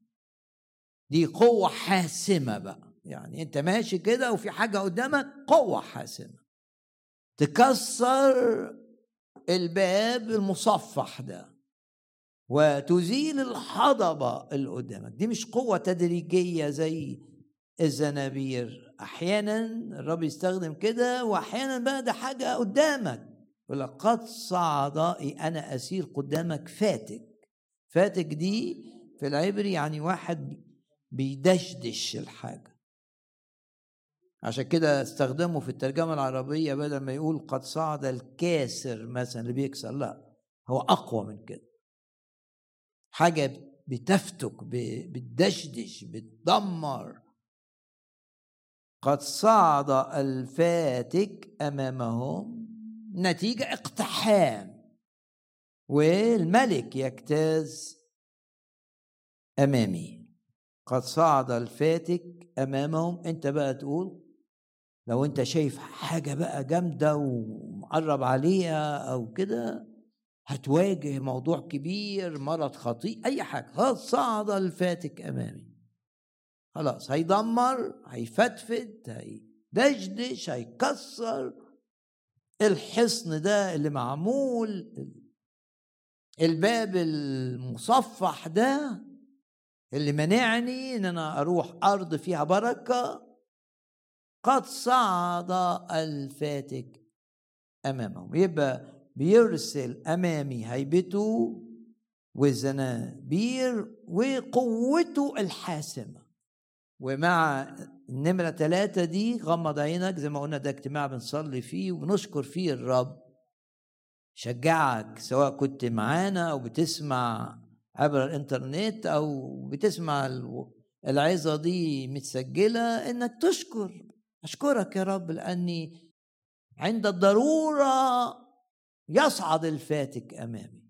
دي قوة حاسمة بقى. يعني أنت ماشي كده وفي حاجة قدامك قوة حاسمة. تكسر الباب المصفح ده. وتزيل الحضبة اللي قدامك. دي مش قوة تدريجية زي الزنابير. أحيانا الرب يستخدم كده واحيانا بقى ده حاجة قدامك. ولقد صعد أنا أسير قدامك فاتك. فاتك دي في العبري يعني واحد بيدشدش الحاجة. عشان كده استخدمه في الترجمة العربية بدل ما يقول قد صعد الكاسر مثلا اللي بيكسر لا هو أقوى من كده. حاجة بتفتك بتدشدش بتدمر. قد صعد الفاتك أمامهم نتيجة اقتحام والملك يجتاز أمامي. قد صعد الفاتك أمامهم. أنت بقى تقول لو أنت شايف حاجة بقى جامدة ومقرب عليها أو كده هتواجه موضوع كبير مرض خطير أي حاجة. قد صعد الفاتك أمامي. خلاص هيدمر هيفتفت هيدشدش هيكسر. الحصن ده اللي معمول الباب المصفح ده اللي منعني إن أنا أروح أرض فيها بركة. قد صعد الفاتك أمامهم. يبقى بيرسل أمامي هيبته والزنابير وقوته الحاسمة. ومع النمرة ثلاثة دي غمض عينك زي ما قلنا ده اجتماع بنصلي فيه وبنشكر فيه الرب. شجعك سواء كنت معانا أو بتسمع عبر الإنترنت أو بتسمع العظة دي متسجلة إنك تشكر. أشكرك يا رب لأني عند الضرورة يصعد الفاتك أمامي.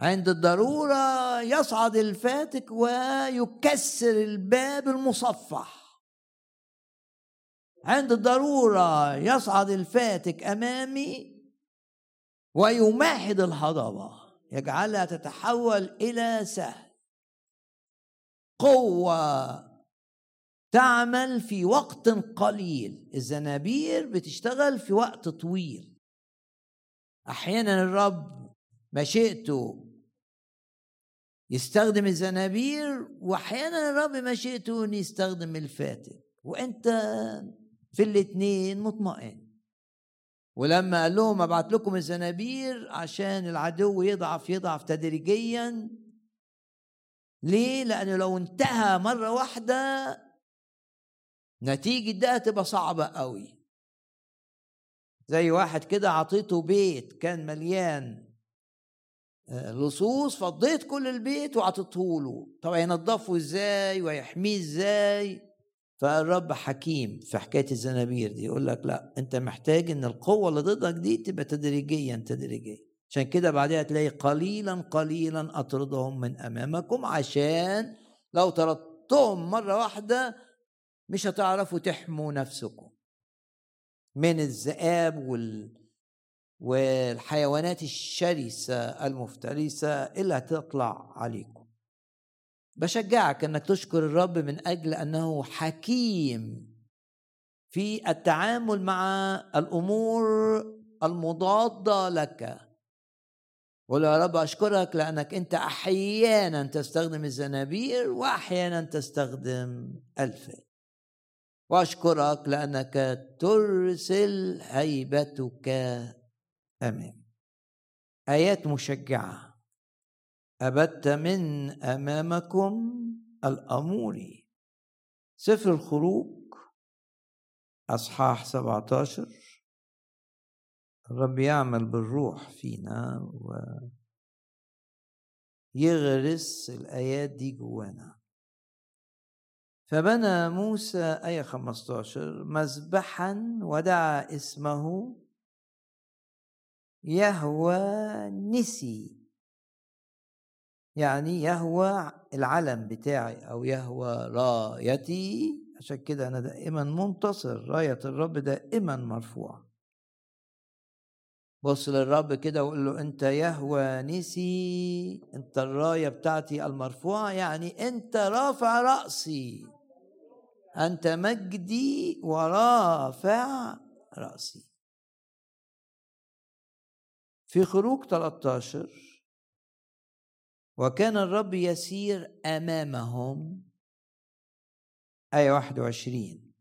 عند الضرورة يصعد الفاتك ويكسر الباب المصفح. عند الضرورة يصعد الفاتك أمامي ويمهد الهضبة. يجعلها تتحول إلى سهل قوة تعمل في وقت قليل. الزنابير بتشتغل في وقت طويل. أحيانا الرب مشيئته يستخدم الزنابير واحيانا الرب مشيئته ان يستخدم الفاتك وأنت في الاثنين مطمئن. ولما قال لهم أبعت لكم الزنابير عشان العدو يضعف يضعف تدريجيا. ليه؟ لأنه لو انتهى مرة واحدة نتيجة ده تبقى صعبة قوي. زي واحد كده عطيته بيت كان مليان آه، لصوص فضيت كل البيت وعطيته له. طب هينضفه إزاي؟ ويحميه إزاي؟ فالرب حكيم في حكاية الزنابير دي يقول لك لا أنت محتاج إن القوة اللي ضدك دي تبقى تدريجيا تدريجيا. عشان كده بعدها تلاقي قليلا قليلا أطردهم من أمامكم عشان لو طردتهم مرة واحدة مش هتعرفوا تحموا نفسكم. من الذئاب وال والحيوانات الشرسة المفترسة اللي هتطلع عليكم. بشجعك أنك تشكر الرب من أجل أنه حكيم في التعامل مع الأمور المضادة لك. قول يا رب أشكرك لأنك أنت أحيانا تستخدم الزنابير وأحيانا تستخدم الفات واشكرك لأنك ترسل هيبتك. امام آيات مشجعة. أبت من أمامكم الاموري سفر الخروج. أصحاح 17 الرب يعمل بالروح فينا ويغرس الآيات دي جوانا. فبنى موسى آية 15 مذبحا ودعا اسمه يهوى نسي. يعني يهوى العلم بتاعي أو يهوى رايتي. عشان كده أنا دائما منتصر راية الرب دائما مرفوعة. بص للرب كده وقول له أنت يهوى نسي. أنت الراية بتاعتي المرفوعة يعني أنت رافع رأسي. أنت مجدي ورافع رأسي. في خروج 13 وكان الرب يسير أمامهم. آية 21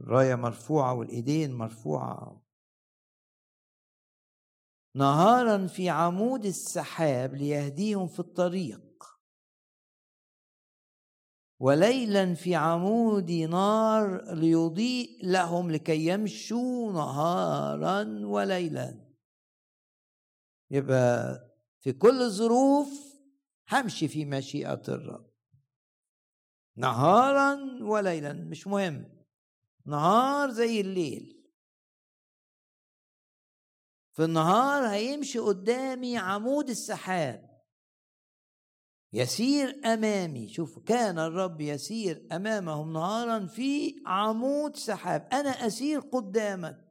الراية مرفوعة والإيدين مرفوعة. نهارا في عمود السحاب ليهديهم في الطريق. وليلا في عمود نار ليضيء لهم لكي يمشوا نهارا وليلا. يبقى في كل الظروف همشي في مشيئة الرب. نهارا وليلا مش مهم. نهار زي الليل. في النهار هيمشي قدامي عمود السحاب. يسير أمامي. شوف كان الرب يسير أمامهم نهارا في عمود سحاب. أنا أسير قدامك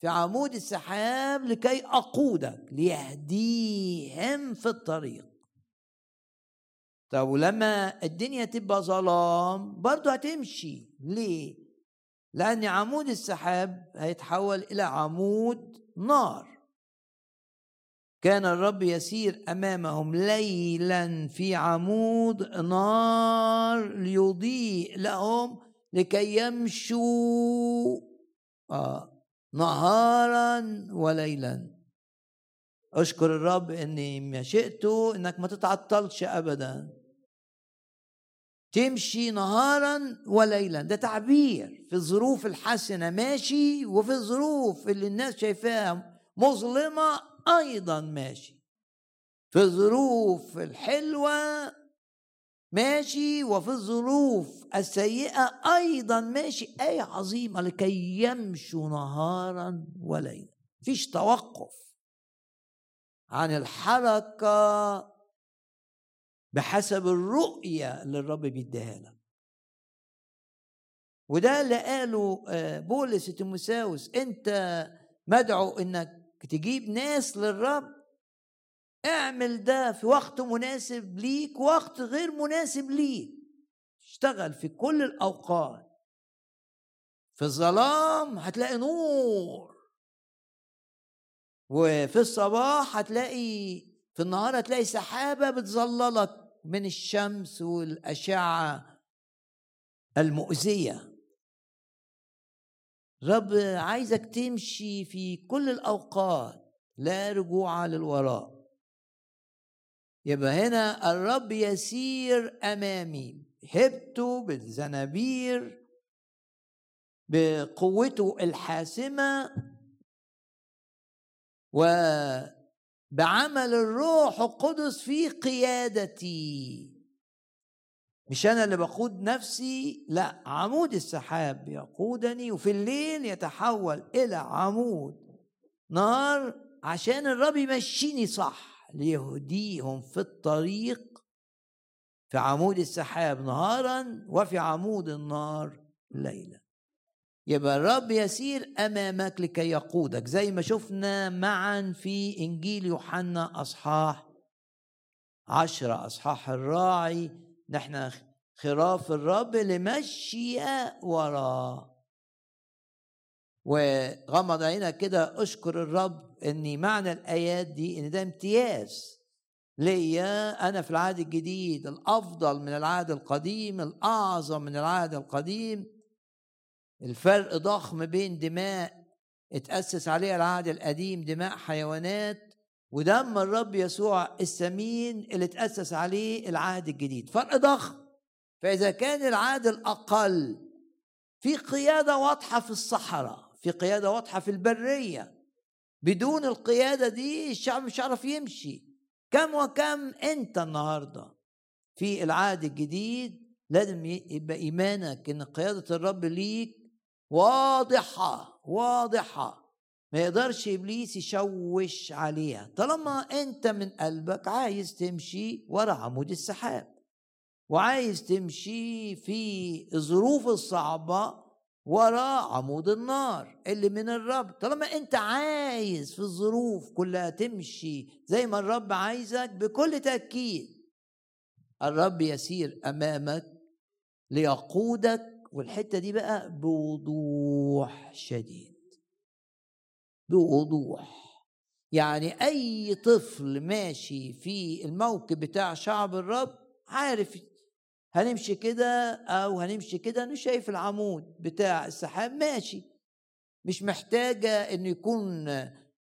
في عمود السحاب لكي أقودك ليهديهم في الطريق. طب ولما الدنيا تبقى ظلام برضه هتمشي. ليه؟ لأن عمود السحاب هيتحول إلى عمود نار. كان الرب يسير أمامهم ليلا في عمود نار ليضيء لهم لكي يمشوا آه نهارا وليلا. أشكر الرب إني مشيته إنك ما تتعطلش ابدا. تمشي نهارا وليلا. ده تعبير في الظروف الحسنة ماشي؟ وفي الظروف اللي الناس شايفاها مظلمة أيضا ماشي. في الظروف الحلوة ماشي وفي الظروف السيئة أيضا ماشي. إيه عظيمة لكي يمشوا نهارا وليلا. فيش توقف عن الحركة بحسب الرؤية اللي الرب بيديها لك وده اللي قاله آه، بولس تيموساوس. أنت مدعو إنك تجيب ناس للرب اعمل ده في وقت مناسب ليك وقت غير مناسب ليك. اشتغل في كل الأوقات. في الظلام هتلاقي نور. وفي الصباح هتلاقي في النهار هتلاقي سحابة بتظللك من الشمس والأشعة المؤذية. رب عايزك تمشي في كل الأوقات لا رجوع للوراء. يبقى هنا الرب يسير أمامي هبته بالزنابير بقوته الحاسمة وبعمل الروح القدس في قيادتي. مش أنا اللي بقود نفسي لا عمود السحاب يقودني وفي الليل يتحول إلى عمود نار عشان الرب يمشيني صح ليهديهم في الطريق في عمود السحاب نهارا وفي عمود النار ليلا. يبقى الرب يسير أمامك لكي يقودك زي ما شفنا معا في إنجيل يوحنا أصحاح عشرة أصحاح الراعي نحن خراف الرب لمشي وراه وغمض عينك كده أشكر الرب ان معنى الآيات دي إن ده امتياز ليا. أنا في العهد الجديد الأفضل من العهد القديم الأعظم من العهد القديم. الفرق ضخم بين دماء اتأسس عليها العهد القديم دماء حيوانات ودم الرب يسوع الثمين اللي اتأسس عليه العهد الجديد. فرق ضخم. فإذا كان العهد الأقل في قيادة واضحة في الصحراء في قيادة واضحة في البرية. بدون القيادة دي الشعب مش عارف يمشي. كم وكم أنت النهاردة في العهد الجديد لازم يبقى إيمانك إن قيادة الرب ليك واضحة واضحة. ما يقدرش إبليس يشوش عليها. طالما أنت من قلبك عايز تمشي ورا عمود السحاب وعايز تمشي في الظروف الصعبة وراء عمود النار اللي من الرب. طالما أنت عايز في الظروف كلها تمشي زي ما الرب عايزك بكل تأكيد الرب يسير أمامك ليقودك والحتة دي بقى بوضوح شديد. بوضوح. يعني أي طفل ماشي في الموكب بتاع شعب الرب عارف هنمشي كده أو هنمشي كده أنا شايف العمود بتاع السحاب ماشي. مش محتاجة إنه يكون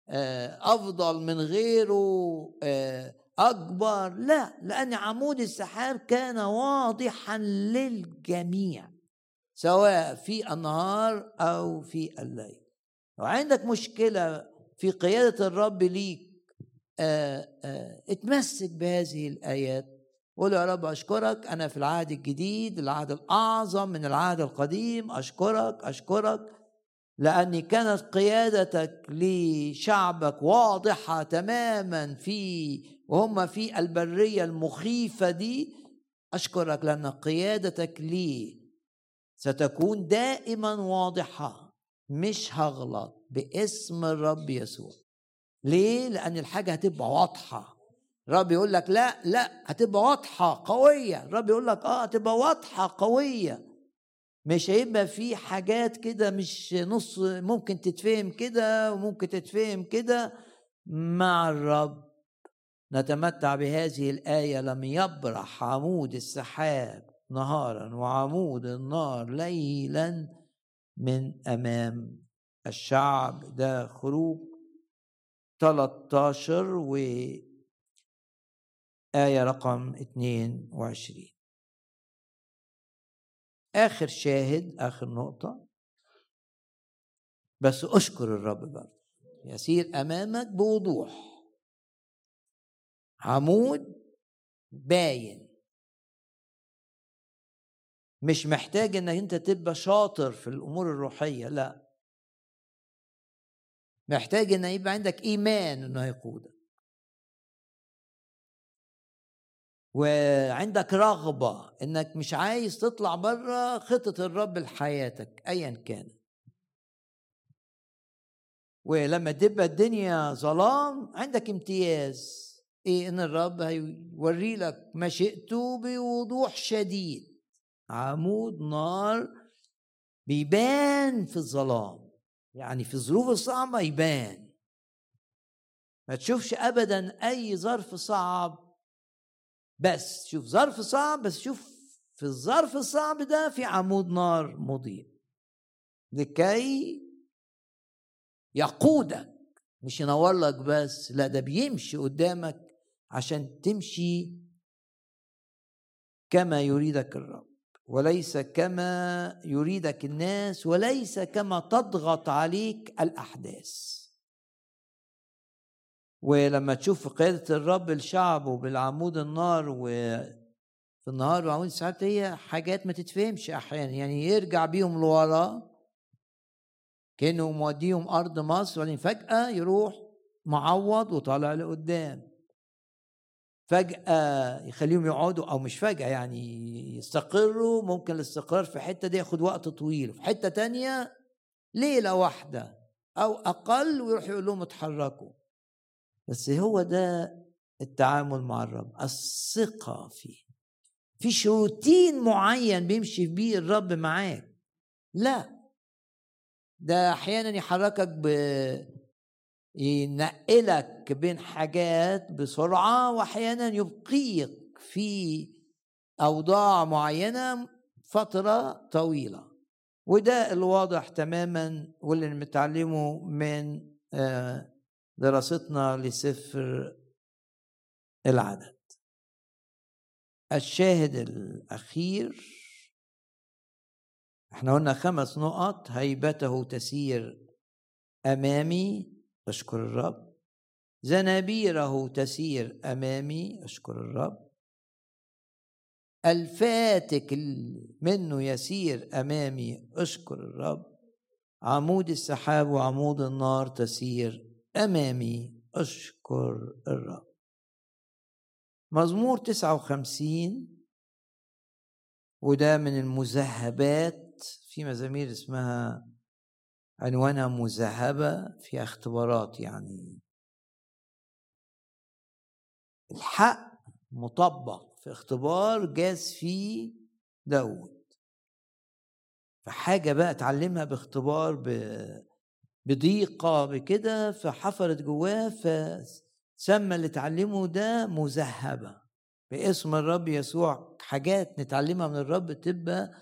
آه، أفضل من غيره آه، أكبر لا لأن عمود السحاب كان واضحا للجميع سواء في النهار أو في الليل. لو عندك مشكلة في قيادة الرب ليك آه، اتمسك بهذه الآيات. قول يا رب أشكرك. أنا في العهد الجديد العهد الأعظم من العهد القديم. أشكرك أشكرك لأني كانت قيادتك لشعبك واضحة تماما في وهم في البرية المخيفة دي. أشكرك لأن قيادتك لي ستكون دائما واضحة. مش هغلط باسم الرب يسوع. ليه؟ لأن الحاجة هتبقى واضحة. الرب يقول لك لا لا هتبقى واضحة قوية. الرب يقول لك آه هتبقى واضحة قوية. مش هيبقى في حاجات كده مش نص ممكن تتفهم كده وممكن تتفهم كده. مع الرب نتمتع بهذه الآية. لم يبرح عمود السحاب نهارا وعمود النار ليلا. من أمام الشعب. ده خروج 13 و آية رقم 22 آخر شاهد آخر نقطة. بس أشكر الرب برضه. يسير أمامك بوضوح. عمود باين. مش محتاج انك أنت تبقى شاطر في الأمور الروحية لا. محتاج إن يبقى عندك إيمان إنه هيقودك. وعندك رغبة إنك مش عايز تطلع بره خطة الرب لحياتك ايا كان. ولما تبقى الدنيا ظلام عندك امتياز. إيه إن الرب هيوري لك مشيئته بوضوح شديد. عمود نار بيبان في الظلام. يعني في الظروف الصعبة يبان. ما تشوفش ابدا أي ظرف صعب. بس شوف ظرف صعب بس شوف في الظرف الصعب ده في عمود نار مضيء. لكي يقودك مش ينور لك بس لا ده بيمشي قدامك عشان تمشي كما يريدك الرب. وليس كما يريدك الناس وليس كما تضغط عليك الأحداث. ولما تشوف قيادة الرب لشعبه بالعمود النار و في النهار وعمود ساعات هي حاجات ما تتفهمش أحيانا. يعني يرجع بيهم لورا كأنه موديهم أرض مصر وبعدين فجأة يروح معوض وطالع لقدام. فجأة يخليهم يقعدوا أو مش فجأة يعني يستقروا ممكن الاستقرار في حتة دي ياخد وقت طويل. في حتة تانية ليلة واحدة أو أقل ويروح يقول لهم اتحركوا. بس هو ده التعامل مع الرب الثقة فيه. في روتين معين بيمشي بيه الرب معاك. لا ده أحيانا يحركك ينقلك بين حاجات بسرعة وأحيانا يبقيك في أوضاع معينة فترة طويلة. وده الواضح تماما واللي متعلمه من آه، دراستنا لسفر العدد. الشاهد الأخير إحنا قلنا خمس نقط هيبته تسير أمامي. أشكر الرب. زنابيره تسير أمامي أشكر الرب. ألفاتك منه يسير أمامي أشكر الرب. عمود السحاب وعمود النار تسير أمامي أشكر الرب. مزمور 59 وده من المذهبات في مزامير اسمها عنوانها مذهبة في اختبارات يعني. الحق مطبق في اختبار جاز فيه داود. فحاجة بقى اتعلمها باختبار بضيقة بكده فحفرت جواه سمى اللي اتعلمه ده مذهبة. باسم الرب يسوع حاجات نتعلمها من الرب تبقى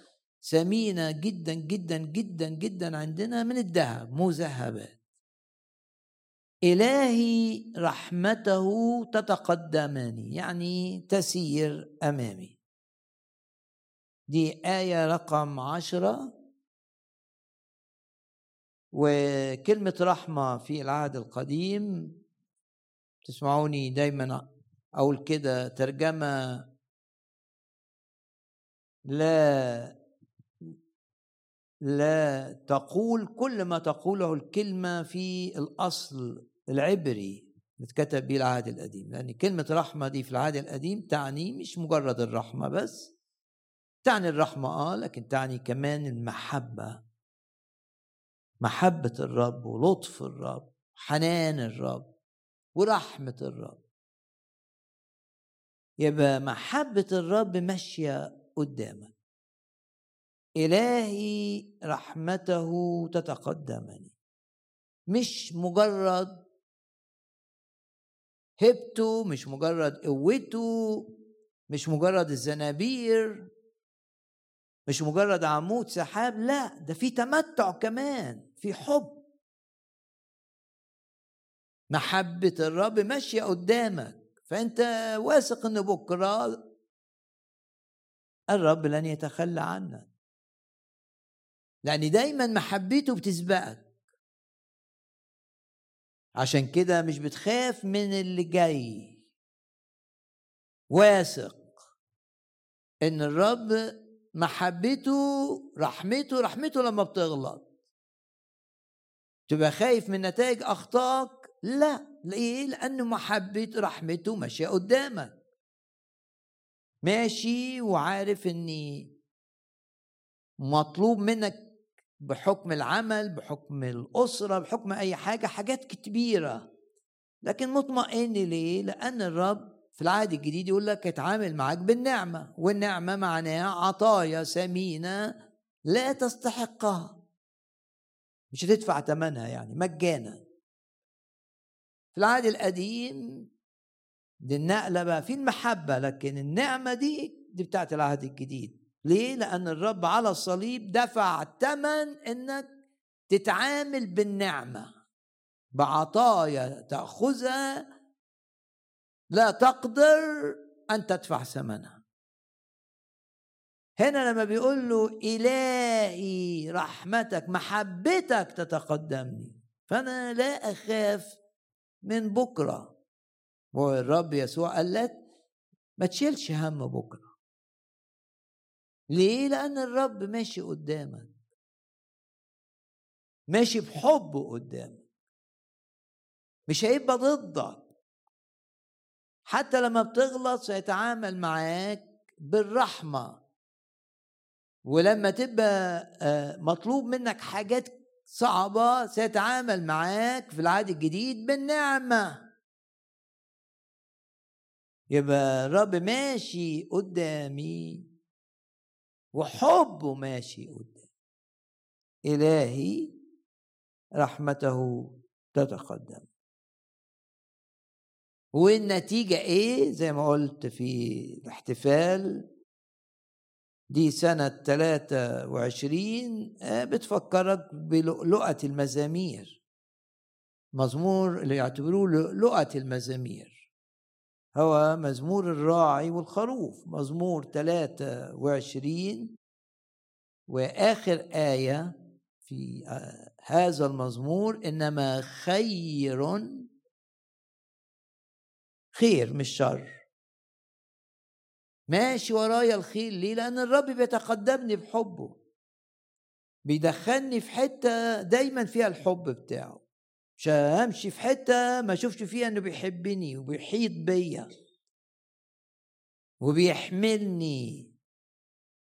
ثمينه جدا جدا جدا جدا عندنا من الذهب مذهبات إلهي رحمته تتقدمني يعني تسير أمامي. دي آية رقم عشرة. وكلمة رحمة في العهد القديم تسمعوني دايما أقول كده ترجمة لا لا تقول كل ما تقوله الكلمة في الأصل العبري اتكتب به العهد القديم. لأن كلمة رحمة دي في العهد القديم تعني مش مجرد الرحمة بس تعني الرحمة آه لكن تعني كمان المحبة. محبة الرب ولطف الرب حنان الرب ورحمة الرب. يبقى محبة الرب ماشية قدامك. إلهي رحمته تتقدمني. مش مجرد هبته مش مجرد قوته مش مجرد الزنابير مش مجرد عمود سحاب لا ده في تمتع كمان في حب. محبة الرب ماشية قدامك فأنت واثق إن بكرة الرب لن يتخلى عنك. لأن دايما محبته بتسبقك. عشان كده مش بتخاف من اللي جاي. واثق إن الرب محبته رحمته رحمته لما بتغلط. تبقى خايف من نتائج أخطائك؟ لا. ليه؟ لأنه محبة رحمته ماشية قدامك. ماشي وعارف إني مطلوب منك بحكم العمل بحكم الأسرة بحكم أي حاجة حاجات كبيرة لكن مطمئن ليه؟ لأن الرب في العهد الجديد يقول لك اتعامل معاك بالنعمة والنعمة معناها عطايا ثمينة لا تستحقها. مش هتدفع ثمنها يعني مجانا. في العهد القديم دي النقلة بقى في المحبة لكن النعمة دي دي بتاعت العهد الجديد. ليه؟ لأن الرب على الصليب دفع ثمن إنك تتعامل بالنعمة. بعطايا تأخذها لا تقدر أن تدفع ثمنها. هنا لما بيقول له إلهي رحمتك محبتك تتقدمني فأنا لا أخاف من بكرة. والرب يسوع قال لك ما تشيلش هم بكرة. ليه؟ لأن الرب ماشي قدامك. ماشي بحبه قدامك. مش هيبقى ضدك. حتى لما بتغلط سيتعامل معاك بالرحمة. ولما تبقى آه، مطلوب منك حاجات صعبة سيتعامل معاك في العهد الجديد بالنعمة. يبقى الرب ماشي قدامي. وحبه ماشي قدامي إلهي رحمته تتقدم. والنتيجة إيه؟ زي ما قلت في الاحتفال دي سنة 23 آه، بتفكرك بلؤلؤة المزامير. مزمور اللي يعتبروه لؤلؤة المزامير. هو مزمور الراعي والخروف مزمور 23 وآخر آية في هذا المزمور إنما خير خير مش شر. ماشي ورايا الخير ليه؟ لأن الرب بيتقدمني بحبه بيدخلني في حتة دايما فيها الحب بتاعه. مش همشي في حتة ما اشوفش فيها انه بيحبني وبيحيط بيا وبيحملني.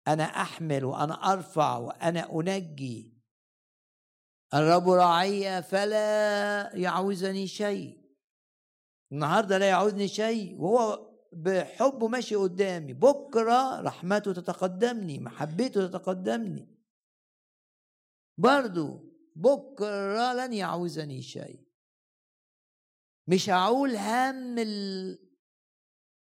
أنا احمل وأنا ارفع وأنا انجي. الرب راعي فلا يعوزني شيء. النهارده لا يعوزني شيء وهو بحبه ماشي قدامي. بكرة رحمته تتقدمني محبته تتقدمني. برضو بكرة لن يعوزني شيء. مش هقول هم ال...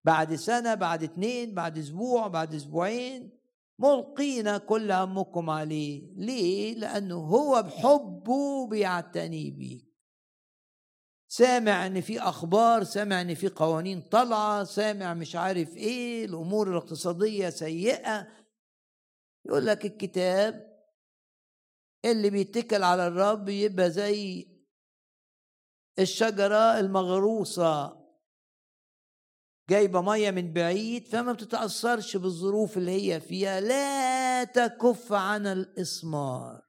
بعد سنة بعد اتنين بعد أسبوع بعد أسبوعين ملقين كل همكم عليه. ليه؟ لأنه هو بحبه بيعتني بيك. سامع إن في أخبار سامع إن في قوانين طالعة سامع مش عارف إيه الأمور الاقتصادية سيئة. يقول لك الكتاب اللي بيتكل على الرب يبقى زي الشجرة المغروسة. جايبة مية من بعيد فما بتتأثرش بالظروف اللي هي فيها لا تكف عن الاسمار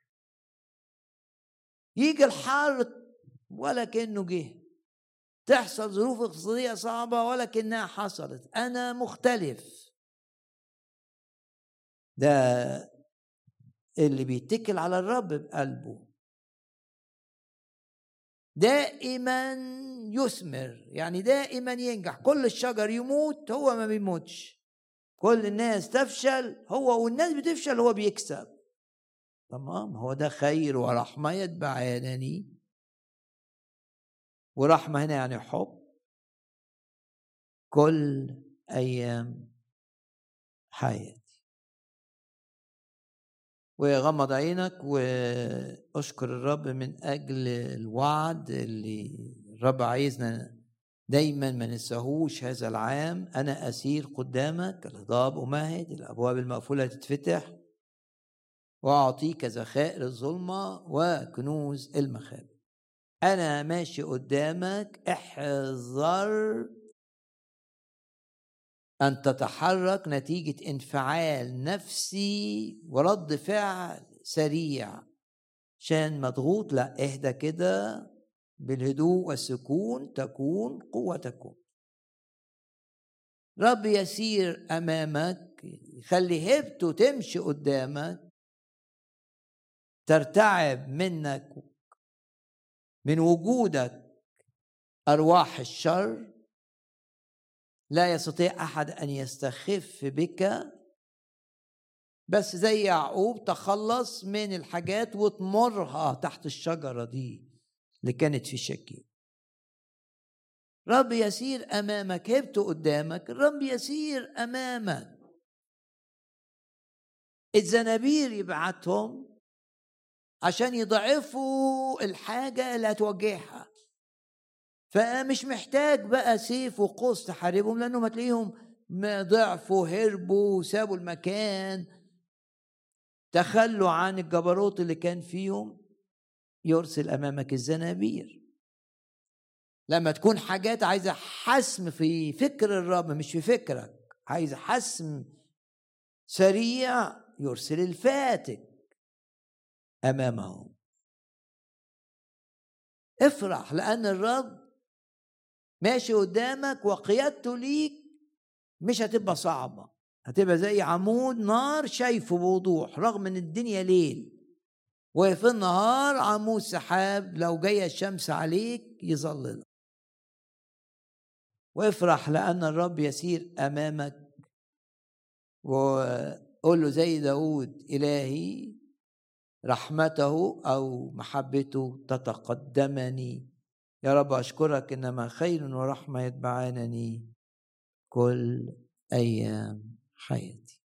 يجي الحر ولا كأنه جه. تحصل ظروف اقتصادية صعبة ولا كأنها حصلت. أنا مختلف. ده اللي بيتكل على الرب بقلبه. دائما يثمر يعني دائما ينجح. كل الشجر يموت هو ما بيموتش. كل الناس تفشل هو والناس بتفشل هو بيكسب. تمام؟ هو ده خير ورحمة يتبعانني. ورحمة هنا يعني حب. كل أيام حياتي وغمض عينك وأشكر الرب من أجل الوعد اللي الرب عايزنا دايما ما ننساهوش هذا العام. أنا أسير قدامك الهضاب أمهد الأبواب المقفولة تتفتح وأعطيك ذخائر الظلمة وكنوز المخابئ. أنا ماشي قدامك احذر أن تتحرك نتيجة انفعال نفسي ورد فعل سريع. عشان مضغوط لا اهدى كده بالهدوء والسكون تكون قوتكم رب يسير أمامك يخلي هبته تمشي قدامك ترتعب منك من وجودك أرواح الشر. لا يستطيع أحد أن يستخف بك بس زي يعقوب تخلص من الحاجات وتمرها تحت الشجرة دي اللي كانت في شكي رب يسير أمامك هبت قدامك الرب يسير أمامك. الزنابير يبعتهم عشان يضعفوا الحاجة اللي هتواجهها. فمش محتاج بقى سيف وقوس تحاربهم لأنهم هتلاقيهم ضعفوا هربوا وسابوا المكان. تخلوا عن الجبروت اللي كان فيهم يرسل أمامك الزنابير. لما تكون حاجات عايزة حسم في فكر الرب مش في فكرك عايزة حسم سريع يرسل الفاتك أمامهم. افرح لأن الرب ماشي قدامك وقيادته ليك مش هتبقى صعبة. هتبقى زي عمود نار شايفه بوضوح رغم إن الدنيا ليل. وفي النهار عمود سحاب لو جاية الشمس عليك يظللك. وافرح لأن الرب يسير أمامك. وقول له زي داود إلهي رحمته أو محبته تتقدمني. يا رب أشكرك إنما خير ورحمة يتبعانني كل أيام حياتي.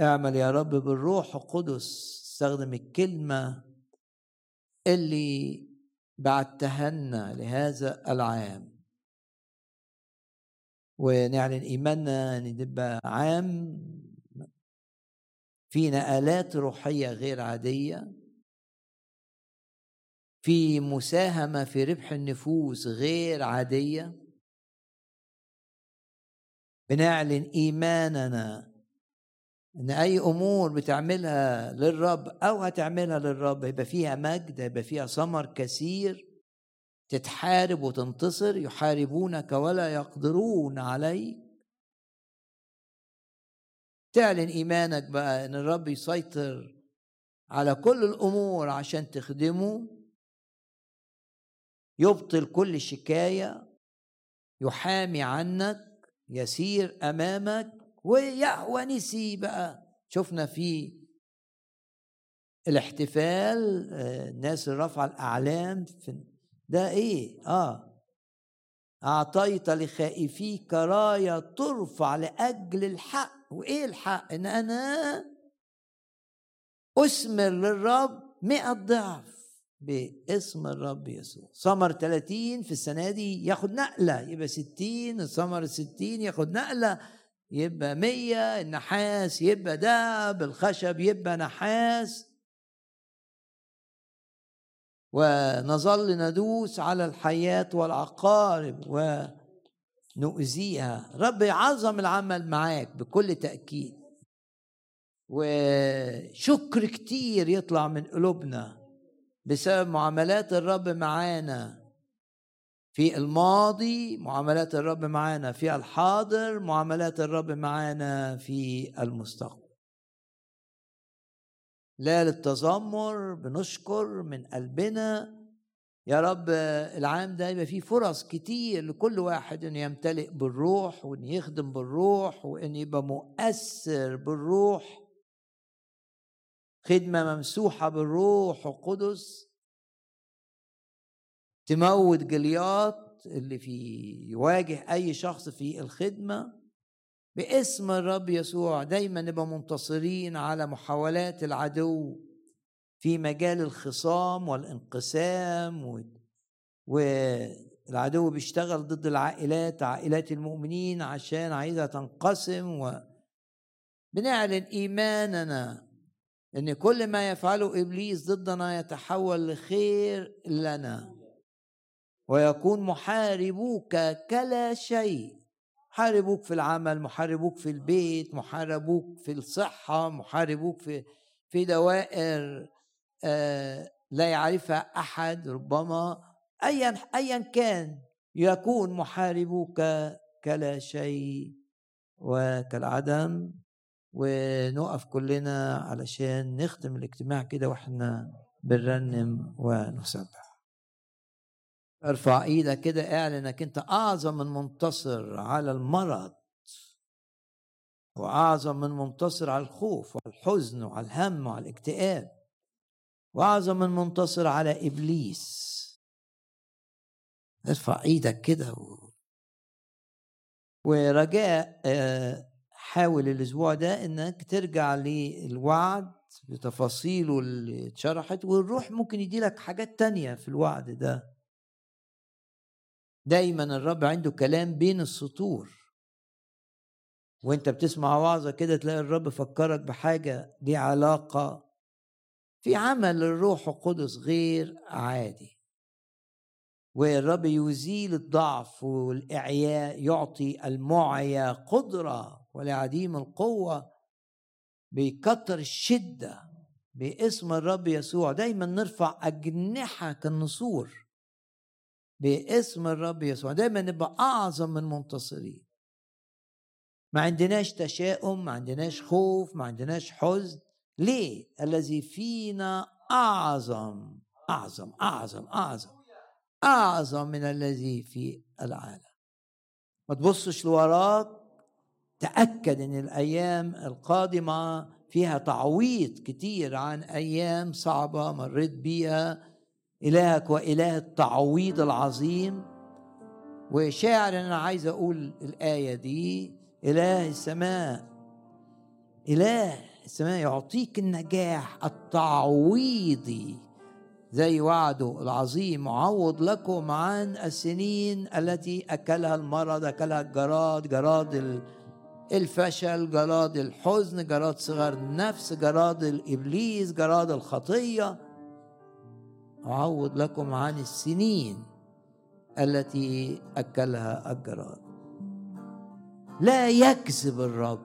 اعمل يا رب بالروح القدس استخدم الكلمة اللي بعتها لنا لهذا العام. ونعلن إيماننا أن تبقى عام في نقلات روحية غير عادية. في مساهمة في ربح النفوس غير عادية؟ بنعلن إيماننا إن أي أمور بتعملها للرب أو هتعملها للرب يبقى فيها مجد يبقى فيها ثمر كثير تتحارب وتنتصر يحاربونك ولا يقدرون عليك. تعلن إيمانك بقى إن الرب يسيطر على كل الأمور عشان تخدمه. يبطل كل شكاية يحامي عنك يسير أمامك ويهوى نسي بقى. شفنا في الاحتفال آه، الناس اللي الأعلام في ده إيه؟ آه. أعطيت لخائفيك رايه ترفع لأجل الحق. وإيه الحق؟ إن أنا أثمر للرب مئة ضعف. باسم الرب يسوع. ثمر 30 في السنة دي ياخد نقلة يبقى 60 ثمر 60 ياخد نقلة يبقى مية النحاس يبقى دهب الخشب يبقى نحاس. ونظل ندوس على الحياة والعقارب ونؤذيها. رب يعظم العمل معاك بكل تأكيد. وشكر كتير يطلع من قلوبنا. بسبب معاملات الرب معانا. في الماضي معاملات الرب معانا في الحاضر معاملات الرب معانا في المستقبل. لا للتذمر بنشكر من قلبنا. يا رب العام ده يبقى فيه فرص كتير لكل واحد انه يمتلئ بالروح وإن يخدم بالروح وإن يبقى مؤثر بالروح. خدمة ممسوحة بالروح القدس تموت جلياط اللي في يواجه أي شخص في الخدمة باسم الرب يسوع دايما نبقى منتصرين على محاولات العدو في مجال الخصام والانقسام. والعدو بيشتغل ضد العائلات عائلات المؤمنين عشان عايزها تنقسم و... بنعلن إيماننا إن كل ما يفعله إبليس ضدنا يتحول لخير لنا. ويكون محاربوك كلا شيء. محاربوك في العمل محاربوك في البيت محاربوك في الصحة محاربوك في في دوائر آه لا يعرفها أحد ربما أيا أيا كان يكون محاربوك كلا شيء. وكالعدم ونقف كلنا علشان نختم الاجتماع كده وإحنا بنرنم ونسبح. ارفع إيدك كده اعلن انك انت اعظم من منتصر على المرض واعظم من منتصر على الخوف والحزن وعلى الهم وعلى الاكتئاب واعظم من منتصر على إبليس. ارفع إيدك كده و... ورجاء آه، حاول الأسبوع ده إنك ترجع للوعد بتفاصيله اللي اتشرحت والروح ممكن يديلك حاجات تانية في الوعد ده. دايما الرب عنده كلام بين السطور. وأنت بتسمع وعظة كده تلاقي الرب فكرك بحاجة دي علاقة. في عمل الروح القدس غير عادي. والرب يزيل الضعف والإعياء يعطي المعيا قدرة. ولعديم القوة بيكتر الشدة باسم الرب يسوع. دايما نرفع أجنحة كالنسور باسم الرب يسوع. دايما نبقى أعظم من منتصرين ما عندناش تشاؤم ما عندناش خوف ما عندناش حزن. ليه؟ الذي فينا أعظم أعظم أعظم أعظم أعظم من الذي في العالم. ما تبصش لوراك تأكد أن الأيام القادمة فيها تعويض كتير عن أيام صعبة مريت بيها إلهك وإله التعويض العظيم. وشاعر أنا عايز أقول الآية دي إله السماء إله السماء يعطيك النجاح التعويضي زي وعده العظيم معوض لكم عن السنين التي أكلها المرض أكلها الجراد جراد الفشل جراد الحزن جراد صغر النفس جراد الإبليس جراد الخطية. أعوض لكم عن السنين التي أكلها الجراد. لا يكذب الرب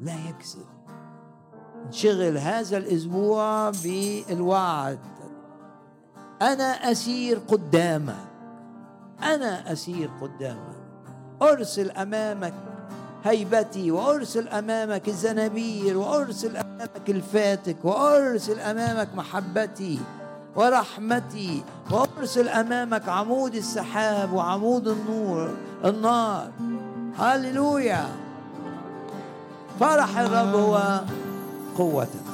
لا يكذب. انشغل هذا الأسبوع بالوعد. أنا أسير قدامك. أنا أسير قدامك. أرسل أمامك هيبتي وأرسل أمامك الزنابير وأرسل أمامك الفاتك وأرسل أمامك محبتي ورحمتي وأرسل أمامك عمود السحاب وعمود النور النار. هللويا. فرح الرب هو قوتك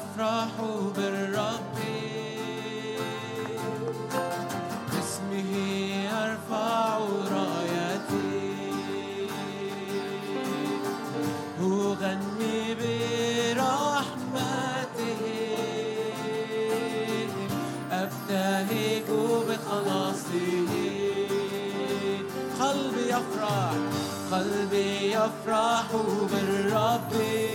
يفرح بالرب. باسمه أرفع رايتي. أغني برحمته. أبتهج بخلاصه. قلبي يفرح قلبي يفرح بالرب.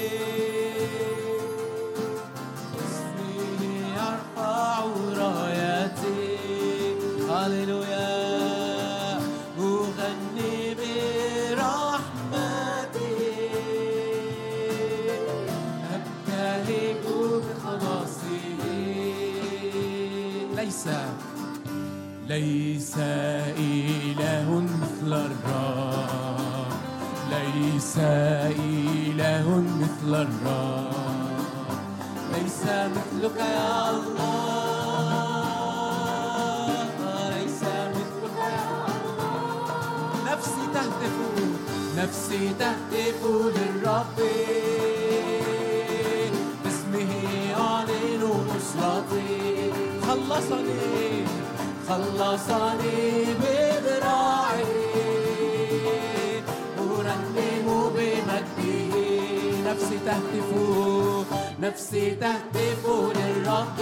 ليس إله مثل الرب. ليس إله مثل الرب. ليس مثلك يا الله. نفسي تهتف للرب. باسمه أعلن نصرتي خلصني. خلصني بذراعه أرنم بمجده. نفسي تهتف نفسي تهتف للرب.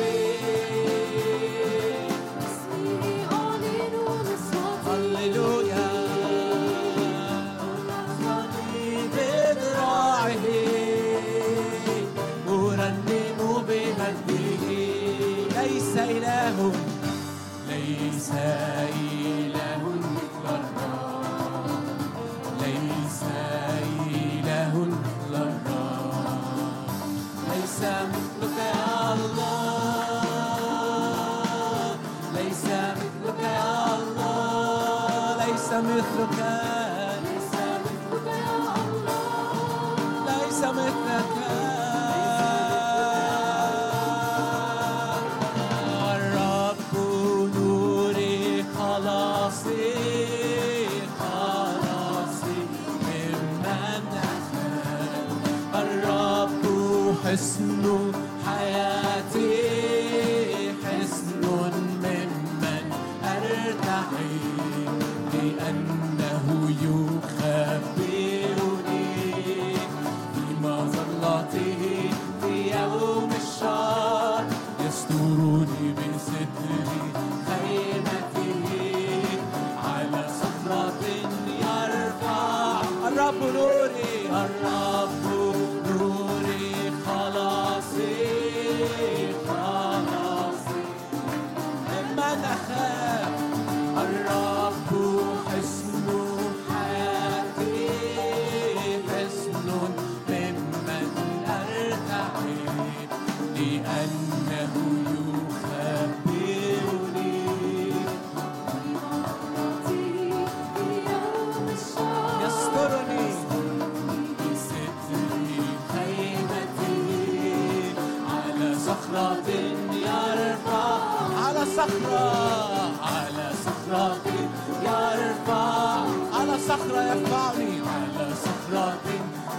صخرة يرفعني. على صخرة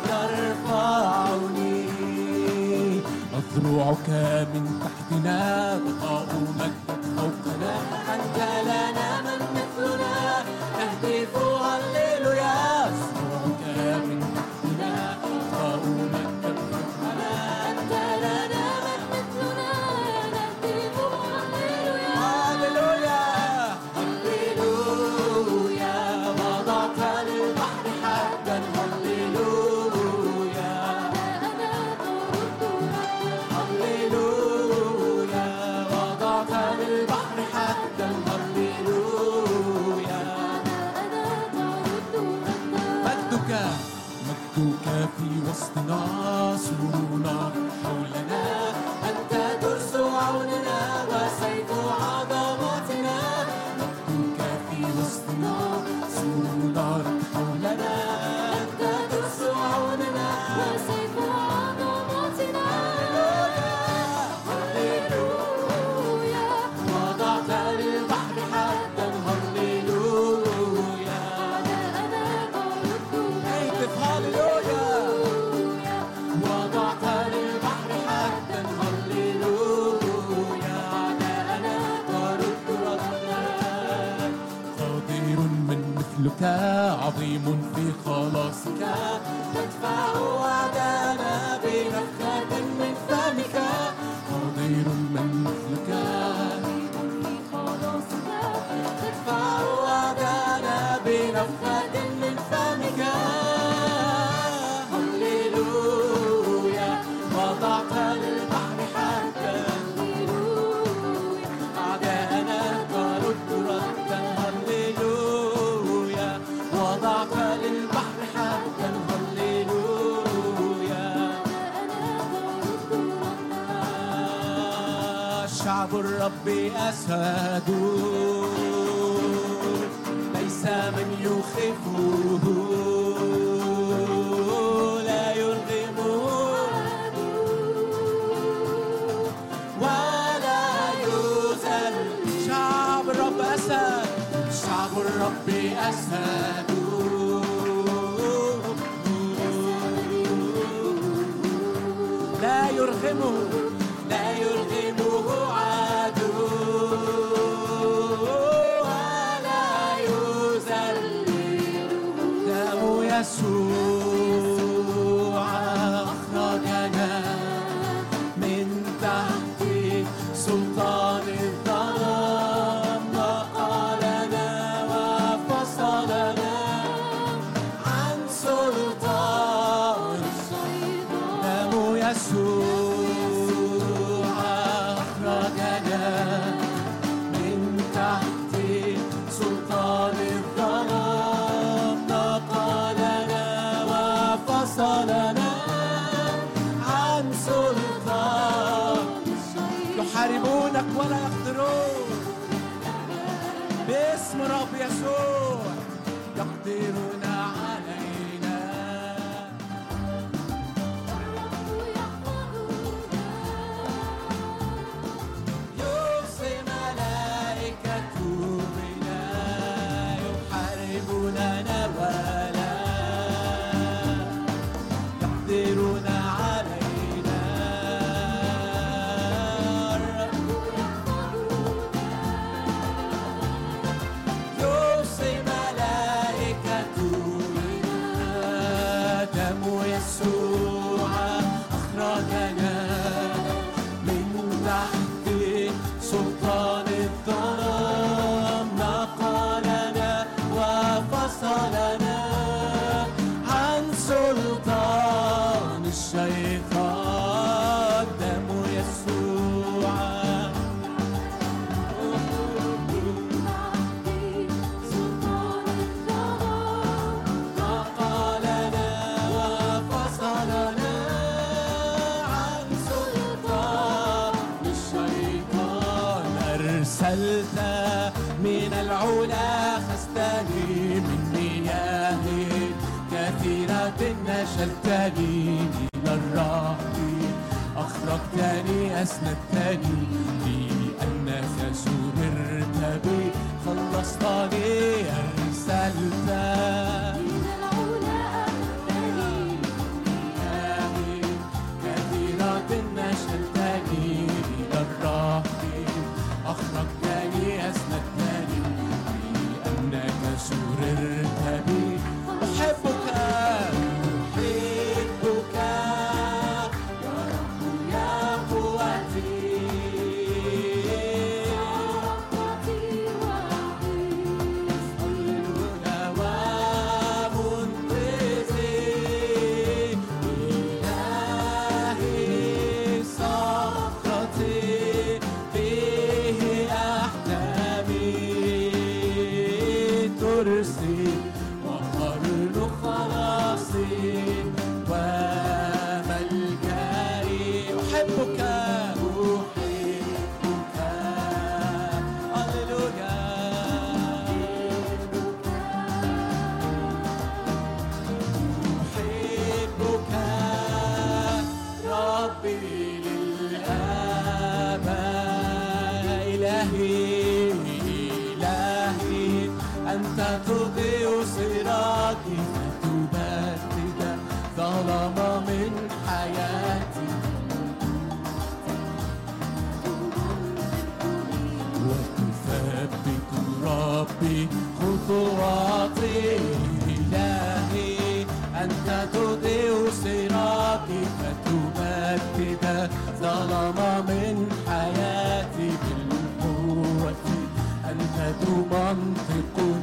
ترفعني أذرعك من تحتنا. يسجد ليس من يخفه لا يرغمه. ولا يزل شعب الرب أسد شعب الرب أسد. لا يرغمه. أنت تمنطقني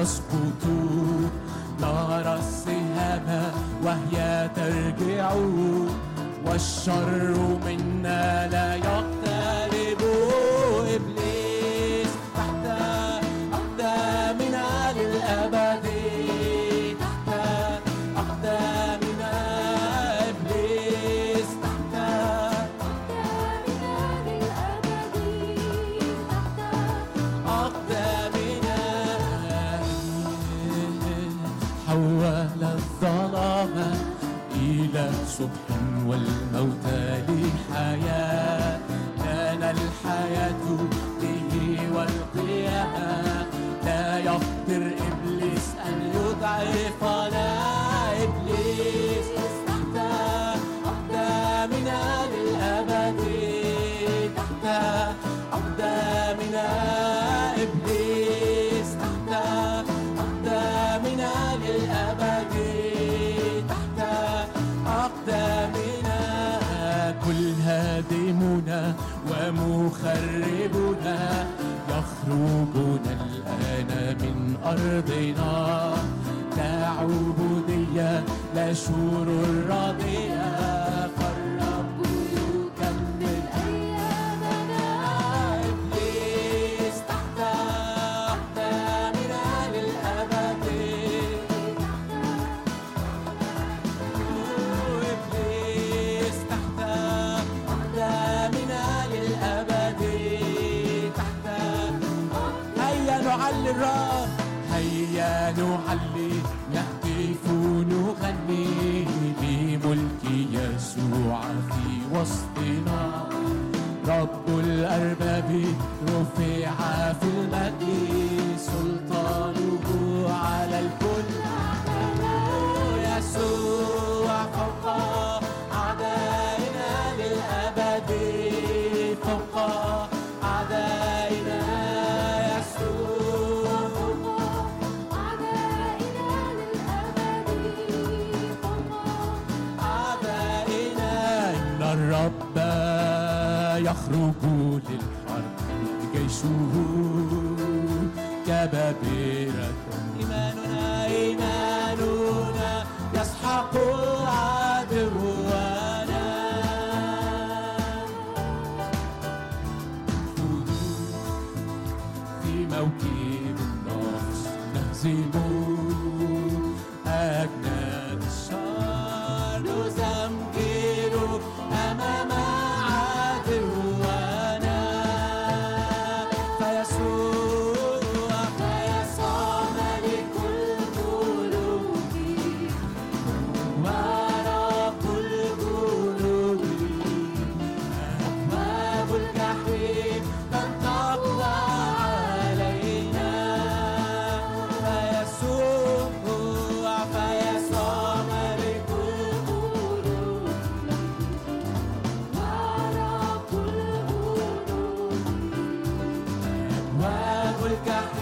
يسقط نرى السهام وهي ترجع والشر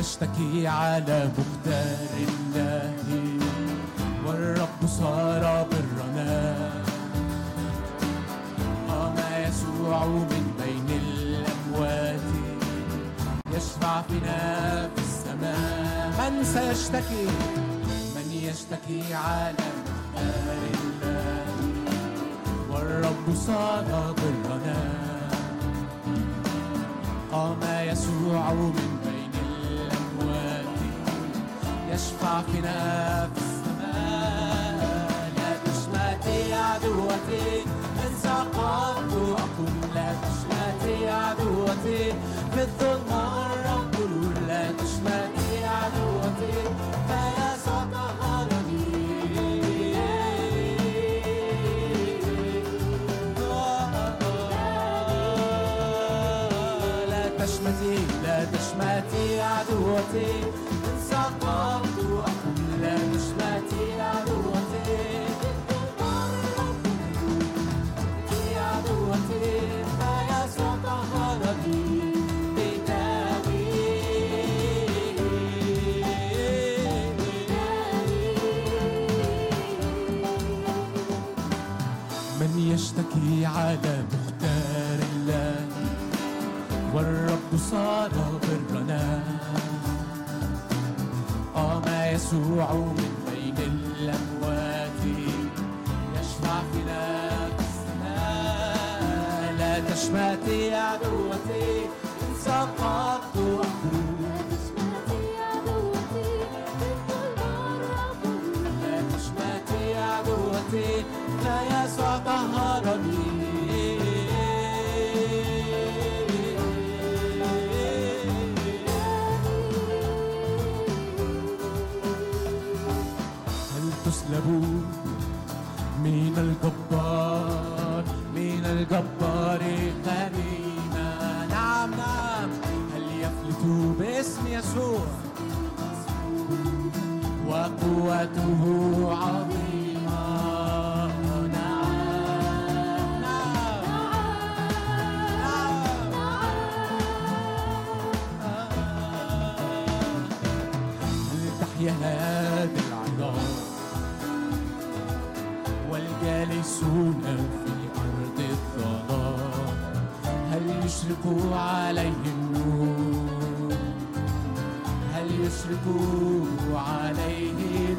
يشتكي على مختار الله. والرب صار برنا. قام يسوع من بين الأموات. يشفع فينا في السماء. من سيشتكي؟ من يشتكي على مختار الله. والرب صار برنا. قام يسوع من صافنا في السماء لا تشمتي عدوتي إن سقطت أقول لا تشمتي عدوتي في الظلمة أقول لا تشمتي عدوتي فلا سقط لا تشمتي لا تشمتي عدوتي صار برنا قام يسوع من بين الأموات يشفع فينا لا تشمتي عدوتي انسقى يسوع وقوته عظيمة. يا هذا العظام والجالسون في أرض الظلام هل يشرق عليهم نشكو عليه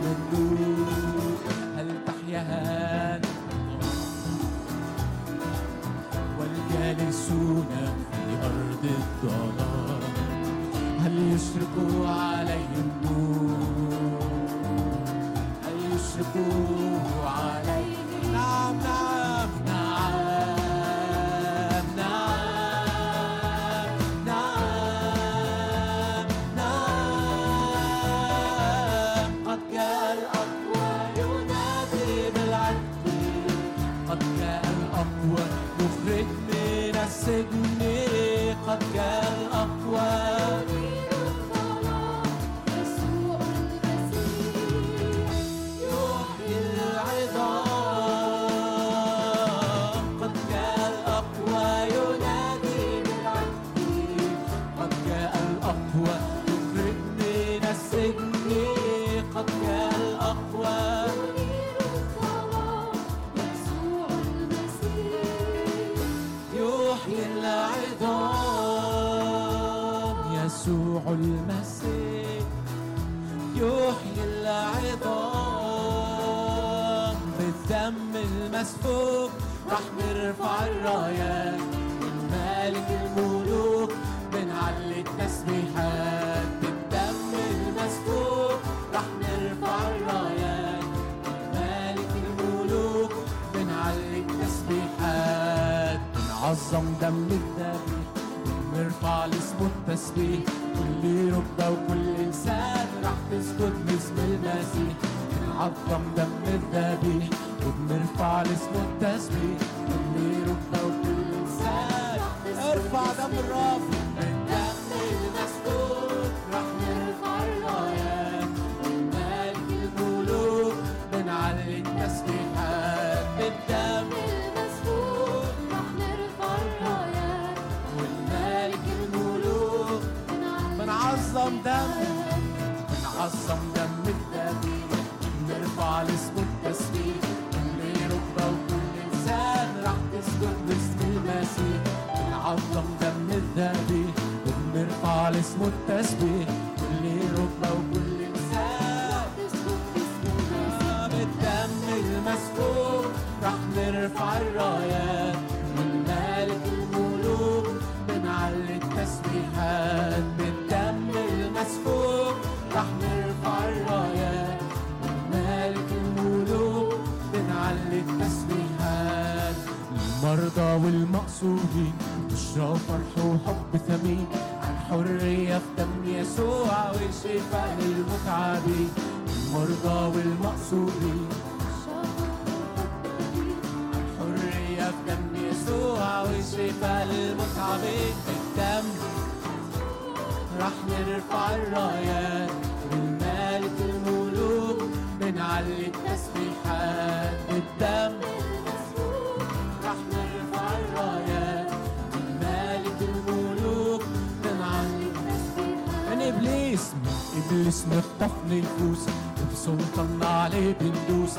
الفلوس نفتح نفوس وبسلطان عليه بندوس.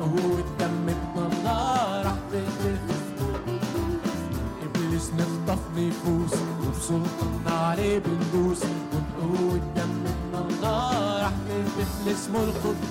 وبقوة دم بنطلع رحمة إبليس نخطف نفوس وبسلطان عليه بندوس. وبقوة دم بنطلع رحمة اسمه القدوس